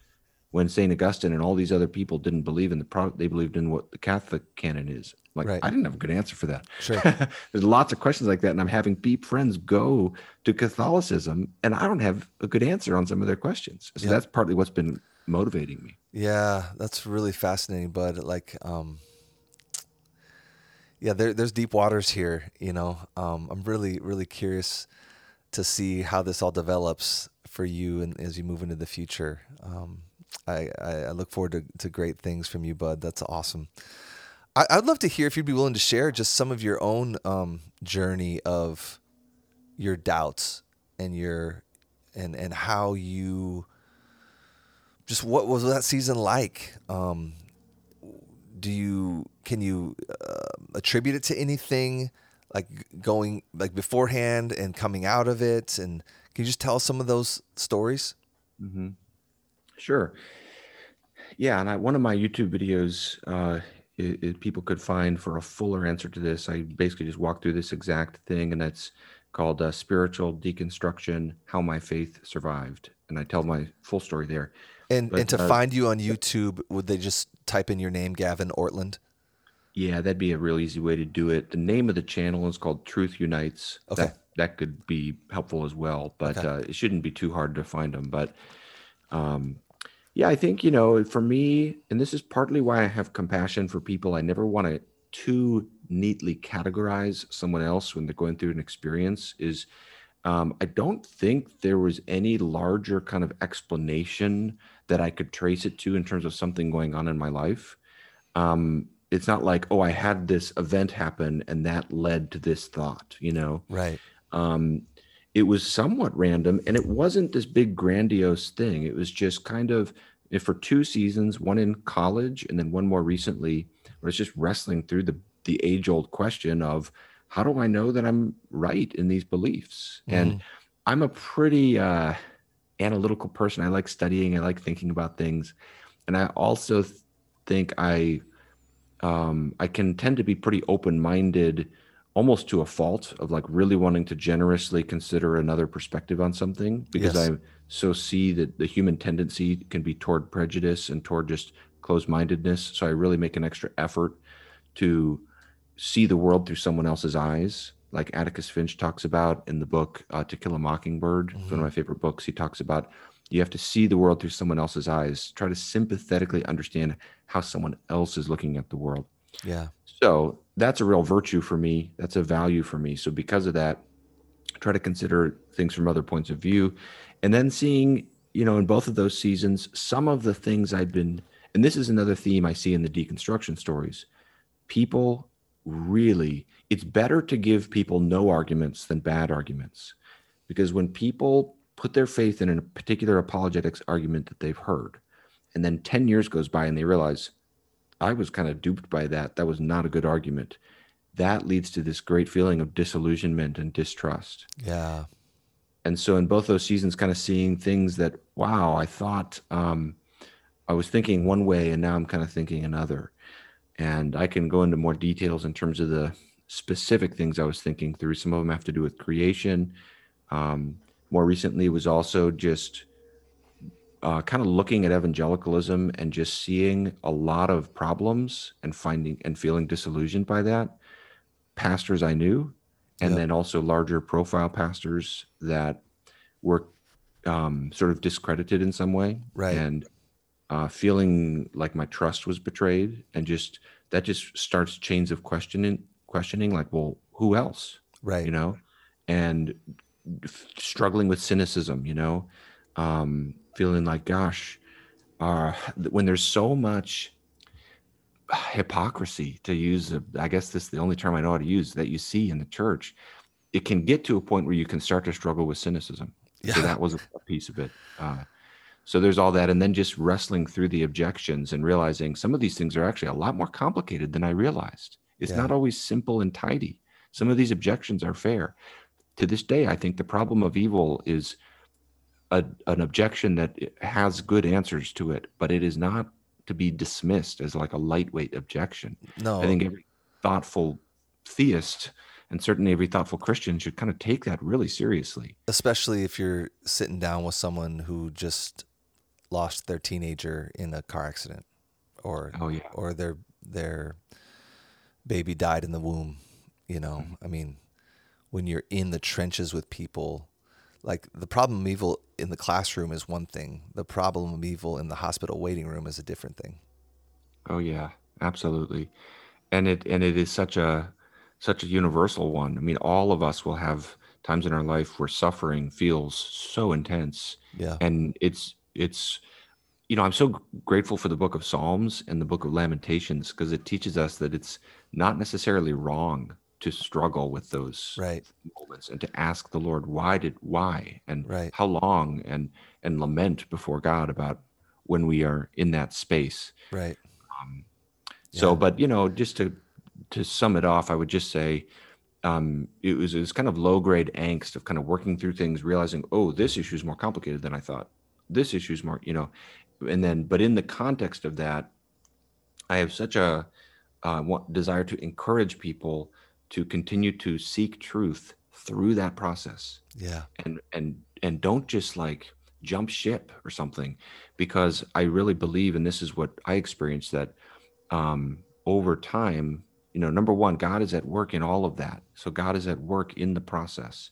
when Saint Augustine and all these other people didn't believe in the product, they believed in what the Catholic canon is. Like right. I didn't have a good answer for that. Sure. there's lots of questions like that, and I'm having deep friends go to Catholicism, and I don't have a good answer on some of their questions. So that's partly what's been motivating me. Yeah, that's really fascinating, bud. Like, um, yeah, there, there's deep waters here. You know, um, I'm really, really curious to see how this all develops for you and as you move into the future. Um, I, I, look forward to, to great things from you, bud. That's awesome. I, I'd love to hear if you'd be willing to share just some of your own um, journey of your doubts and your and and how you just what was that season like um, do you can you uh, attribute it to anything like going like beforehand and coming out of it and can you just tell some of those stories mm-hmm. Sure yeah and I, one of my youtube videos uh, it, it, people could find for a fuller answer to this i basically just walk through this exact thing and that's called uh, spiritual deconstruction how my faith survived and i tell my full story there and but, and to uh, find you on YouTube, would they just type in your name, Gavin Ortlund? Yeah, that'd be a real easy way to do it. The name of the channel is called Truth Unites. Okay. That, that could be helpful as well, but okay. uh, it shouldn't be too hard to find them. But um, yeah, I think, you know, for me, and this is partly why I have compassion for people, I never want to too neatly categorize someone else when they're going through an experience, is um, I don't think there was any larger kind of explanation that I could trace it to in terms of something going on in my life. Um, it's not like, oh, I had this event happen and that led to this thought, you know? Right. Um, it was somewhat random and it wasn't this big grandiose thing. It was just kind of eh, for two seasons, one in college and then one more recently, where it's just wrestling through the the age old question of how do I know that I'm right in these beliefs? Mm. And I'm a pretty uh, analytical person. I like studying. I like thinking about things, and I also th- think I um, I can tend to be pretty open minded, almost to a fault of like really wanting to generously consider another perspective on something because yes. I so see that the human tendency can be toward prejudice and toward just closed mindedness. So I really make an extra effort to see the world through someone else's eyes like Atticus Finch talks about in the book uh, To Kill a Mockingbird. Mm-hmm. One of mm-hmm. my favorite books. He talks about You have to see the world through someone else's eyes. Try to sympathetically understand how someone else is looking at the world. Yeah. So that's a real virtue for me. That's a value for me. So because of that, try to consider things from other points of view. And then seeing, you know, in both of those seasons, some of the things I've been, and this is another theme I see in the deconstruction stories. People really, it's better to give people no arguments than bad arguments. Because when people put their faith in a particular apologetics argument that they've heard, and then 10 years goes by and they realize, I was kind of duped by that. That was not a good argument. That leads to this great feeling of disillusionment and distrust. Yeah. And so, in both those seasons, kind of seeing things that, wow, I thought um, I was thinking one way and now I'm kind of thinking another. And I can go into more details in terms of the specific things I was thinking through. Some of them have to do with creation. Um, more recently, was also just uh, kind of looking at evangelicalism and just seeing a lot of problems and finding and feeling disillusioned by that. Pastors I knew, and yep. then also larger profile pastors that were um, sort of discredited in some way, right? And uh, feeling like my trust was betrayed, and just that just starts chains of questioning, questioning, like, well, who else, right? You know, and f- struggling with cynicism, you know, um, feeling like, gosh, uh, when there's so much hypocrisy, to use, a, I guess this is the only term I know how to use, that you see in the church, it can get to a point where you can start to struggle with cynicism. Yeah. So that was a piece of it. Uh, so there's all that. And then just wrestling through the objections and realizing some of these things are actually a lot more complicated than I realized. It's yeah. not always simple and tidy. Some of these objections are fair. To this day, I think the problem of evil is a, an objection that has good answers to it, but it is not to be dismissed as like a lightweight objection. No, I think every thoughtful theist and certainly every thoughtful Christian should kind of take that really seriously. Especially if you're sitting down with someone who just lost their teenager in a car accident, or oh yeah, or their their baby died in the womb. You know, mm-hmm. I mean, when you're in the trenches with people like the problem of evil in the classroom is one thing. The problem of evil in the hospital waiting room is a different thing. Oh yeah. Absolutely. And it and it is such a such a universal one. I mean all of us will have times in our life where suffering feels so intense. Yeah. And it's it's you know i'm so grateful for the book of psalms and the book of lamentations because it teaches us that it's not necessarily wrong to struggle with those right. moments and to ask the Lord why did why and right. how long and and lament before God about when we are in that space. Right. Um, so, yeah. but you know, just to to sum it off, I would just say um, it was it was kind of low grade angst of kind of working through things, realizing, oh, this issue is more complicated than I thought. This issue is more, you know, and then, but in the context of that, I have such a uh, desire to encourage people to continue to seek truth through that process. Yeah. And and and don't just like jump ship or something because I really believe and this is what I experienced that um over time, you know, number one, God is at work in all of that. So God is at work in the process.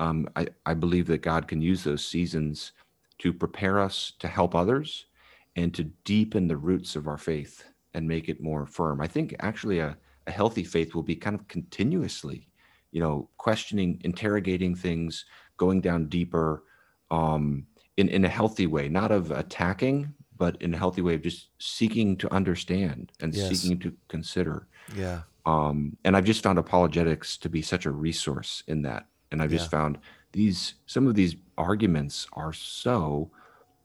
Um, I, I believe that God can use those seasons to prepare us to help others and to deepen the roots of our faith and make it more firm. I think actually a a healthy faith will be kind of continuously, you know, questioning, interrogating things, going down deeper, um, in in a healthy way, not of attacking, but in a healthy way of just seeking to understand and yes. seeking to consider. Yeah. Um, and I've just found apologetics to be such a resource in that. And I've just found these some of these arguments are so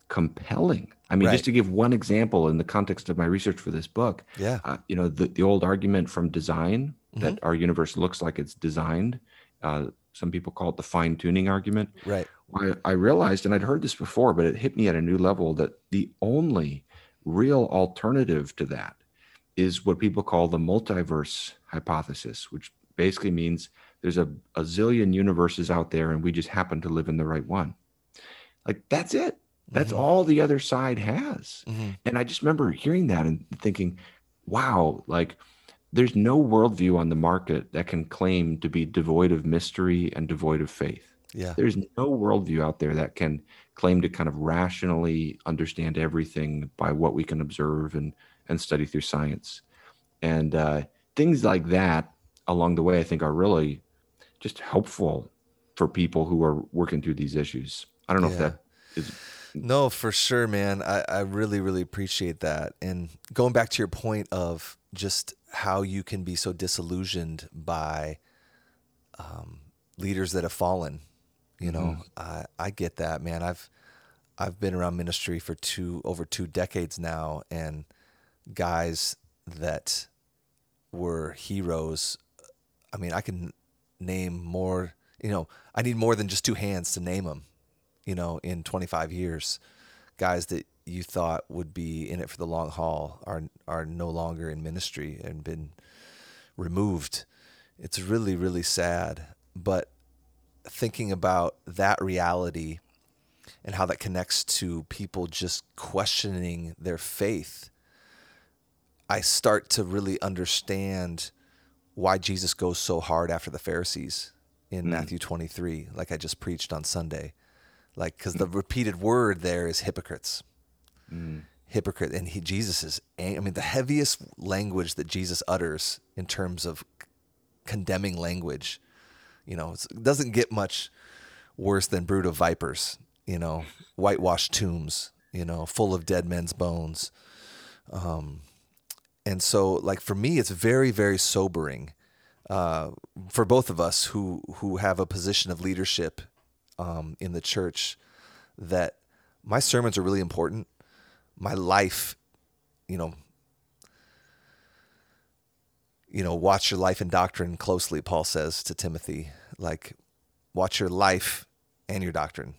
compelling. I mean, right. just to give one example in the context of my research for this book, yeah, uh, you know, the, the old argument from design mm-hmm. that our universe looks like it's designed. Uh, some people call it the fine tuning argument. Right. I, I realized, and I'd heard this before, but it hit me at a new level that the only real alternative to that is what people call the multiverse hypothesis, which basically means there's a, a zillion universes out there and we just happen to live in the right one. Like that's it. That's mm-hmm. all the other side has. Mm-hmm. And I just remember hearing that and thinking, wow, like there's no worldview on the market that can claim to be devoid of mystery and devoid of faith. Yeah. There's no worldview out there that can claim to kind of rationally understand everything by what we can observe and and study through science. And uh, things like that along the way, I think, are really just helpful for people who are working through these issues. I don't know yeah. if that is. No, for sure, man. I, I really, really appreciate that. And going back to your point of just how you can be so disillusioned by um, leaders that have fallen. You know, mm-hmm. I I get that, man. I've I've been around ministry for two over two decades now, and guys that were heroes. I mean, I can name more. You know, I need more than just two hands to name them. You know, in 25 years, guys that you thought would be in it for the long haul are are no longer in ministry and been removed. It's really really sad, but thinking about that reality and how that connects to people just questioning their faith, I start to really understand why Jesus goes so hard after the Pharisees in mm. Matthew 23, like I just preached on Sunday. Like, because the repeated word there is hypocrites. Mm. Hypocrite. And he, Jesus is, I mean, the heaviest language that Jesus utters in terms of condemning language, you know, it doesn't get much worse than brood of vipers, you know, whitewashed tombs, you know, full of dead men's bones. Um, and so, like for me, it's very, very sobering uh, for both of us who who have a position of leadership um, in the church. That my sermons are really important. My life, you know, you know, watch your life and doctrine closely. Paul says to Timothy, like, watch your life and your doctrine.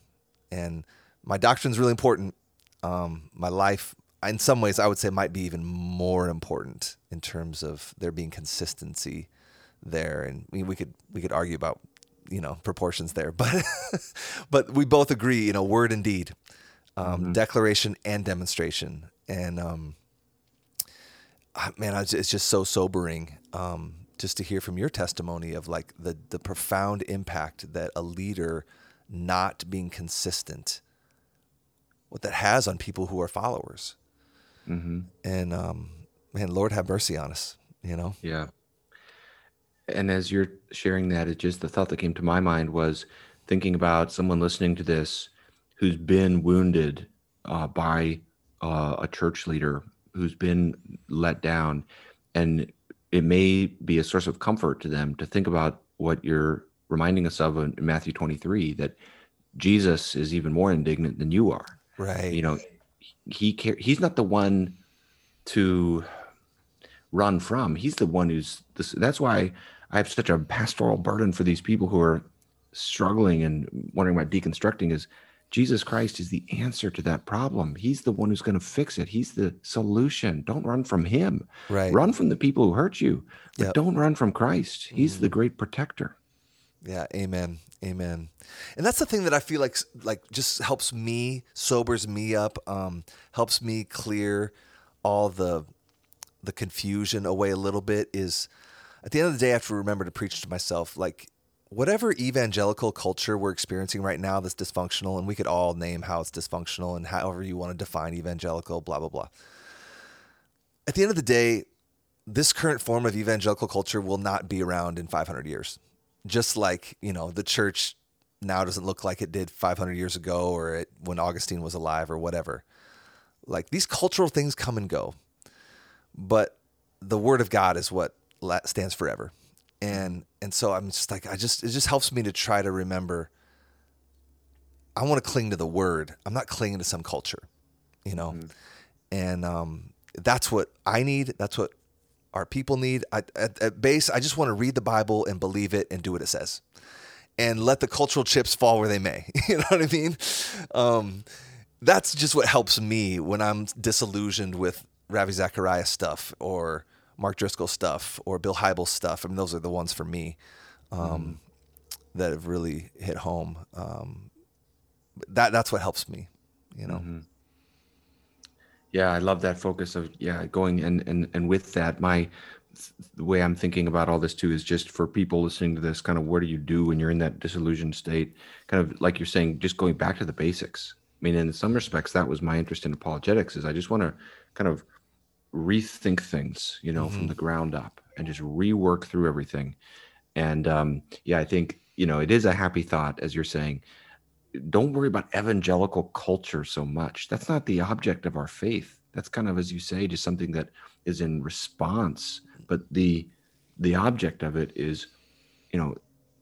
And my doctrine is really important. Um, my life in some ways I would say might be even more important in terms of there being consistency there, and we, we could we could argue about you know proportions there, but but we both agree, you know, word and deed, um, mm-hmm. declaration and demonstration, and um, ah, man, it's just so sobering um, just to hear from your testimony of like the the profound impact that a leader not being consistent what that has on people who are followers Mm-hmm. And um, man, Lord have mercy on us. You know. Yeah. And as you're sharing that, it just the thought that came to my mind was thinking about someone listening to this who's been wounded uh, by uh, a church leader who's been let down, and it may be a source of comfort to them to think about what you're reminding us of in Matthew 23 that Jesus is even more indignant than you are. Right. You know, he care, he's not the one to run from. He's the one who's this, that's why I have such a pastoral burden for these people who are struggling and wondering about deconstructing is Jesus Christ is the answer to that problem. He's the one who's going to fix it. He's the solution. Don't run from him. Right. Run from the people who hurt you, but yep. don't run from Christ. He's mm. the great protector. Yeah, amen. Amen. And that's the thing that I feel like like just helps me, sobers me up, um, helps me clear all the the confusion away a little bit is at the end of the day I have to remember to preach to myself like whatever evangelical culture we're experiencing right now that's dysfunctional and we could all name how it's dysfunctional and however you want to define evangelical blah blah blah. At the end of the day, this current form of evangelical culture will not be around in 500 years just like you know the church now doesn't look like it did 500 years ago or it, when Augustine was alive or whatever. Like these cultural things come and go, but the word of God is what stands forever. And and so I'm just like I just it just helps me to try to remember I want to cling to the word. I'm not clinging to some culture, you know. Mm-hmm. And um, that's what I need. That's what our people need. I, at, at base, I just want to read the Bible and believe it and do what it says, and let the cultural chips fall where they may. you know what I mean? Um, that's just what helps me when I'm disillusioned with Ravi Zacharias stuff or Mark Driscoll stuff or Bill Hybels stuff. I mean, those are the ones for me um, mm. that have really hit home. Um, that that's what helps me, you know. Mm-hmm. Yeah, I love that focus of yeah going and and and with that, my the way I'm thinking about all this too is just for people listening to this, kind of what do you do when you're in that disillusioned state? Kind of like you're saying, just going back to the basics. I mean, in some respects, that was my interest in apologetics. Is I just want to kind of rethink things, you know, mm-hmm. from the ground up and just rework through everything. And um, yeah, I think you know it is a happy thought, as you're saying. Don't worry about evangelical culture so much. That's not the object of our faith. That's kind of, as you say, just something that is in response. But the the object of it is, you know,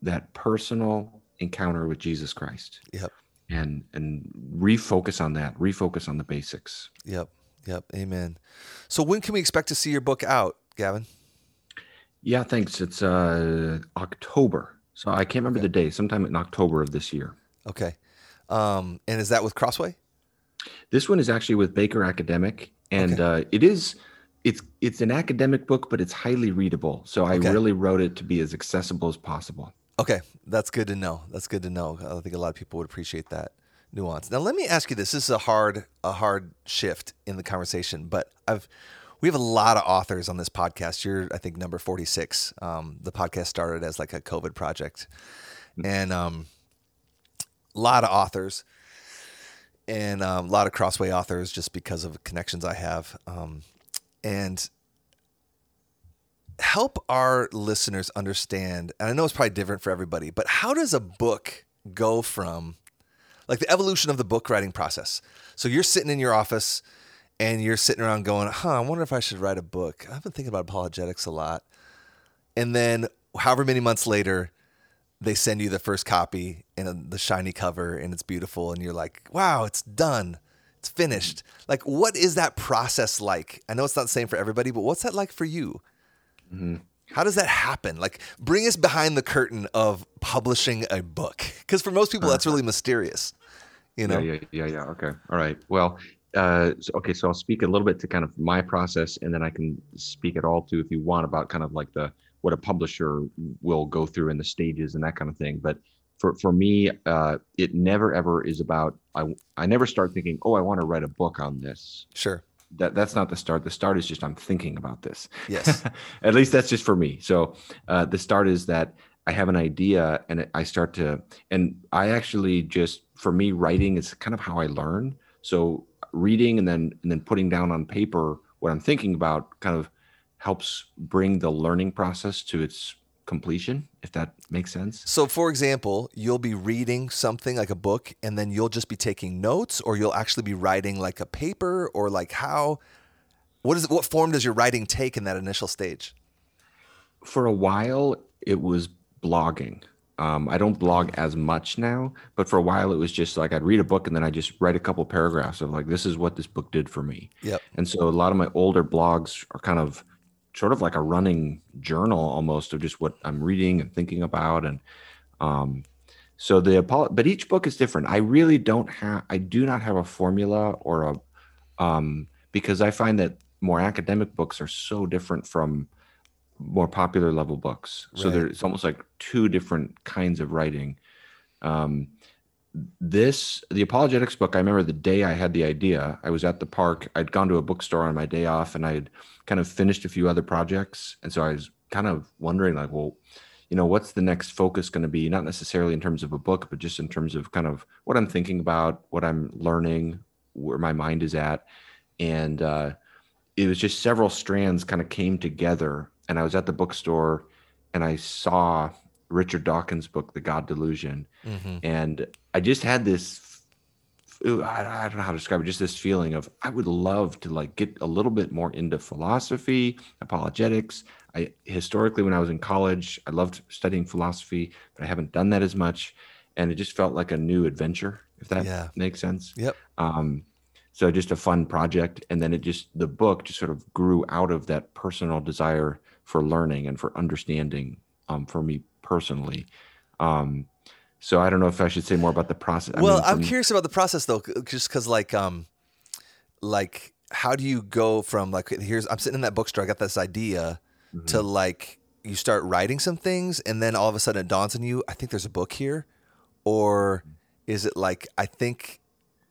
that personal encounter with Jesus Christ. Yep. And and refocus on that. Refocus on the basics. Yep. Yep. Amen. So when can we expect to see your book out, Gavin? Yeah, thanks. It's uh October. So I can't remember okay. the day, sometime in October of this year. Okay. Um, and is that with Crossway? This one is actually with Baker Academic, and okay. uh, it is it's it's an academic book, but it's highly readable. So I okay. really wrote it to be as accessible as possible. Okay, that's good to know. That's good to know. I think a lot of people would appreciate that nuance. Now, let me ask you this: This is a hard a hard shift in the conversation, but I've we have a lot of authors on this podcast. You're, I think, number forty six. Um, the podcast started as like a COVID project, mm. and um, a lot of authors and um, a lot of Crossway authors just because of connections I have. Um, and help our listeners understand, and I know it's probably different for everybody, but how does a book go from like the evolution of the book writing process? So you're sitting in your office and you're sitting around going, huh, I wonder if I should write a book. I've been thinking about apologetics a lot. And then, however many months later, they send you the first copy and the shiny cover and it's beautiful and you're like, wow, it's done. It's finished. Like, what is that process like? I know it's not the same for everybody, but what's that like for you? Mm-hmm. How does that happen? Like, bring us behind the curtain of publishing a book. Because for most people, that's really mysterious. You know? Yeah, yeah, yeah, yeah. Okay. All right. Well, uh, so, okay. So I'll speak a little bit to kind of my process, and then I can speak at all to, if you want, about kind of like the what a publisher will go through in the stages and that kind of thing. But for for me, uh, it never ever is about. I I never start thinking, oh, I want to write a book on this. Sure. That that's not the start. The start is just I'm thinking about this. Yes. At least that's just for me. So uh, the start is that I have an idea and I start to, and I actually just for me writing is kind of how I learn. So reading and then and then putting down on paper what I'm thinking about kind of helps bring the learning process to its completion, if that makes sense. So, for example, you'll be reading something like a book and then you'll just be taking notes, or you'll actually be writing like a paper, or like how, what is what form does your writing take in that initial stage? For a while, it was blogging. Um, I don't blog as much now, but for a while it was just like I'd read a book and then I just write a couple paragraphs of like this is what this book did for me. Yep. And so a lot of my older blogs are kind of sort of like a running journal almost of just what I'm reading and thinking about. And um, so the but each book is different. I really don't have I do not have a formula or a um, because I find that more academic books are so different from more popular level books. Right. So there's almost like two different kinds of writing. Um, this the apologetics book i remember the day i had the idea i was at the park i'd gone to a bookstore on my day off and i'd kind of finished a few other projects and so i was kind of wondering like well you know what's the next focus going to be not necessarily in terms of a book but just in terms of kind of what i'm thinking about what i'm learning where my mind is at and uh, it was just several strands kind of came together and i was at the bookstore and i saw Richard Dawkins' book, The God Delusion, mm-hmm. and I just had this. I, don't know how to describe it. Just this feeling of I would love to like get a little bit more into philosophy, apologetics. I historically, when I was in college, I loved studying philosophy, but I haven't done that as much, and it just felt like a new adventure. If that yeah. makes sense. Yep. Um, so just a fun project, and then it just the book just sort of grew out of that personal desire for learning and for understanding um, for me personally. Um, so I don't know if I should say more about the process. I well, mean, I'm curious about the process though, just because like, um, like how do you go from like here's I'm sitting in that bookstore, I got this idea, mm-hmm. to like you start writing some things, and then all of a sudden it dawns on you, I think there's a book here, or is it like I think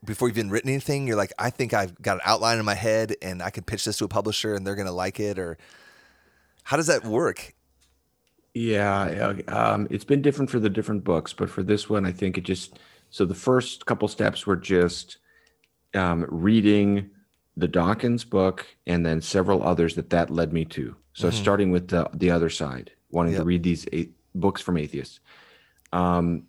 before you've even written anything, you're like, I think I've got an outline in my head, and I can pitch this to a publisher, and they're gonna like it, or How does that work? Yeah, um, it's been different for the different books, but for this one, I think it just so the first couple steps were just um, reading the Dawkins book and then several others that that led me to. So mm-hmm. starting with the the other side, wanting yep. to read these eight books from atheists. Um,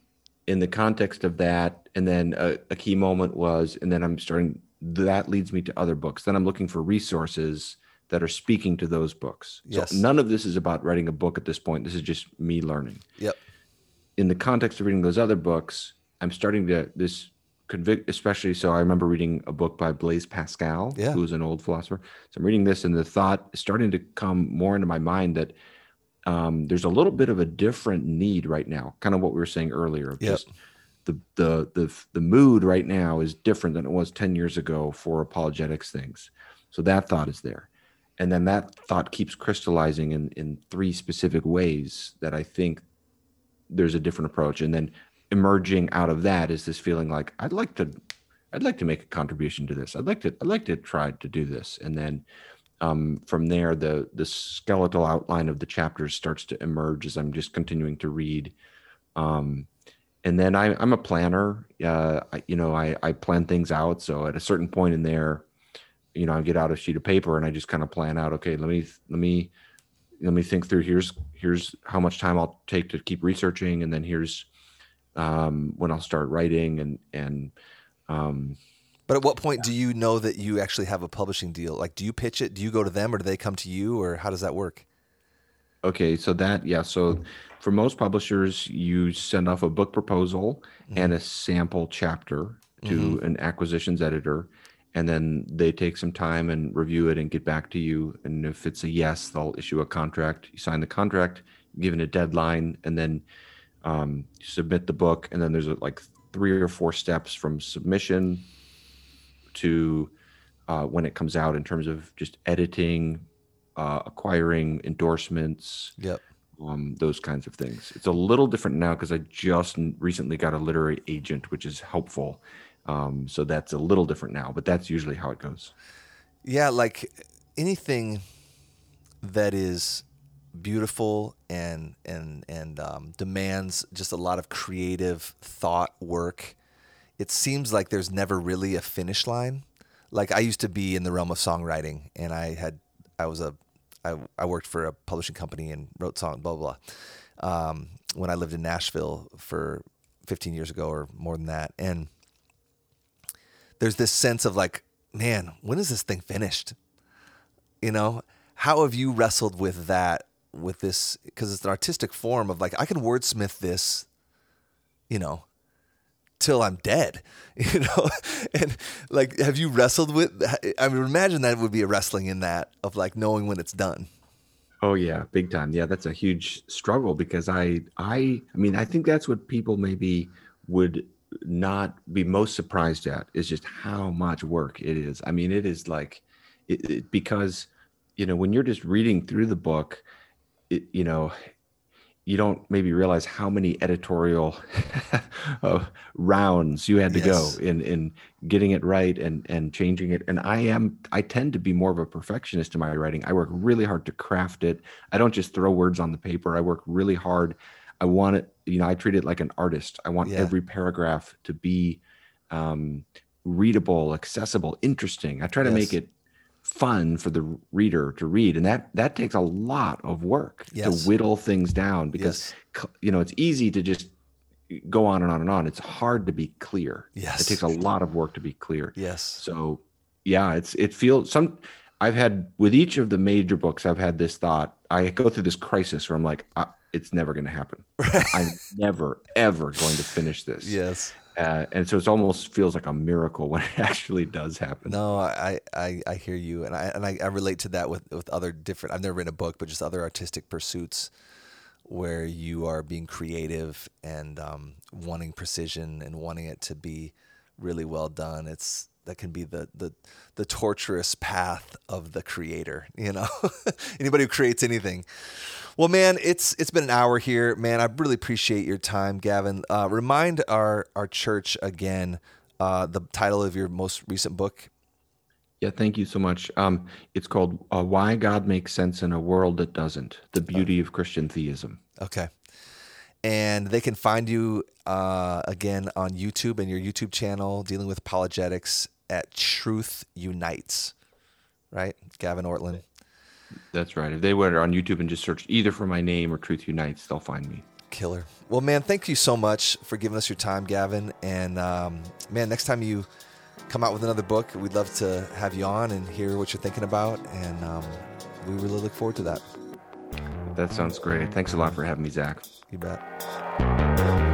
in the context of that, and then a, a key moment was, and then I'm starting. That leads me to other books. Then I'm looking for resources that are speaking to those books. Yes. So none of this is about writing a book at this point. This is just me learning. Yep. In the context of reading those other books, I'm starting to this convict, especially so. I remember reading a book by Blaise Pascal, yeah. who's an old philosopher. So I'm reading this, and the thought is starting to come more into my mind that um, there's a little bit of a different need right now. Kind of what we were saying earlier. Of yep. Just the, the the the mood right now is different than it was 10 years ago for apologetics things. So that thought is there and then that thought keeps crystallizing in in three specific ways that I think there's a different approach, and then emerging out of that is this feeling like I'd like to I'd like to make a contribution to this. I'd like to I'd like to try to do this, and then um, from there the the skeletal outline of the chapters starts to emerge as I'm just continuing to read. Um, and then I, I'm a planner. Uh, I, you know, I, I plan things out. So at a certain point in there, you know, I get out a sheet of paper and I just kind of plan out, okay, let me, let me, let me think through here's, here's how much time I'll take to keep researching. And then here's um, when I'll start writing and, and, um, but at what point do you know that you actually have a publishing deal? Like, do you pitch it? Do you go to them or do they come to you or how does that work? Okay. So that, yeah. So for most publishers, you send off a book proposal mm-hmm. and a sample chapter to mm-hmm. an acquisitions editor and then they take some time and review it and get back to you. And if it's a yes, they'll issue a contract. You sign the contract, given a deadline, and then um, submit the book. And then there's like three or four steps from submission to uh, when it comes out in terms of just editing, uh, acquiring endorsements. Yep. Um, those kinds of things. It's a little different now because I just recently got a literary agent, which is helpful um, so that's a little different now, but that's usually how it goes. Yeah, like anything that is beautiful and and and um, demands just a lot of creative thought work. It seems like there's never really a finish line. Like I used to be in the realm of songwriting, and I had I was a I, I worked for a publishing company and wrote songs, blah blah. blah. Um, when I lived in Nashville for 15 years ago or more than that, and there's this sense of like, man, when is this thing finished? You know, how have you wrestled with that, with this? Because it's an artistic form of like, I can wordsmith this, you know, till I'm dead, you know? And like, have you wrestled with, I mean, imagine that would be a wrestling in that of like knowing when it's done. Oh yeah, big time. Yeah, that's a huge struggle because I I I mean, I think that's what people maybe would not be most surprised at is just how much work it is. I mean, it is like it, it, because you know when you're just reading through the book, it, you know, you don't maybe realize how many editorial uh, rounds you had to yes. go in in getting it right and and changing it. And I am I tend to be more of a perfectionist in my writing. I work really hard to craft it. I don't just throw words on the paper. I work really hard I want it, you know, I treat it like an artist. I want yeah. every paragraph to be um, readable, accessible, interesting. I try to yes. make it fun for the reader to read, and that that takes a lot of work yes. to whittle things down because yes. you know it's easy to just go on and on and on. It's hard to be clear. Yes, it takes a lot of work to be clear. Yes. So yeah, it's it feels some. I've had with each of the major books, I've had this thought. I go through this crisis where I'm like, it's never going to happen. Right. I'm never, ever going to finish this. Yes. Uh, and so it almost feels like a miracle when it actually does happen. No, I, I, I hear you, and I and I, I relate to that with with other different. I've never written a book, but just other artistic pursuits where you are being creative and um, wanting precision and wanting it to be really well done. It's that can be the the the torturous path of the creator. You know, anybody who creates anything. Well, man, it's it's been an hour here, man. I really appreciate your time, Gavin. Uh, remind our our church again uh, the title of your most recent book. Yeah, thank you so much. Um, it's called uh, "Why God Makes Sense in a World That Doesn't: The Beauty of Christian Theism." Okay. And they can find you uh, again on YouTube and your YouTube channel dealing with apologetics at Truth Unites, right? Gavin Ortlund. That's right. If they went on YouTube and just searched either for my name or Truth Unites, they'll find me. Killer. Well, man, thank you so much for giving us your time, Gavin. And um, man, next time you come out with another book, we'd love to have you on and hear what you're thinking about. And um, we really look forward to that. That sounds great. Thanks a lot for having me, Zach. You bet.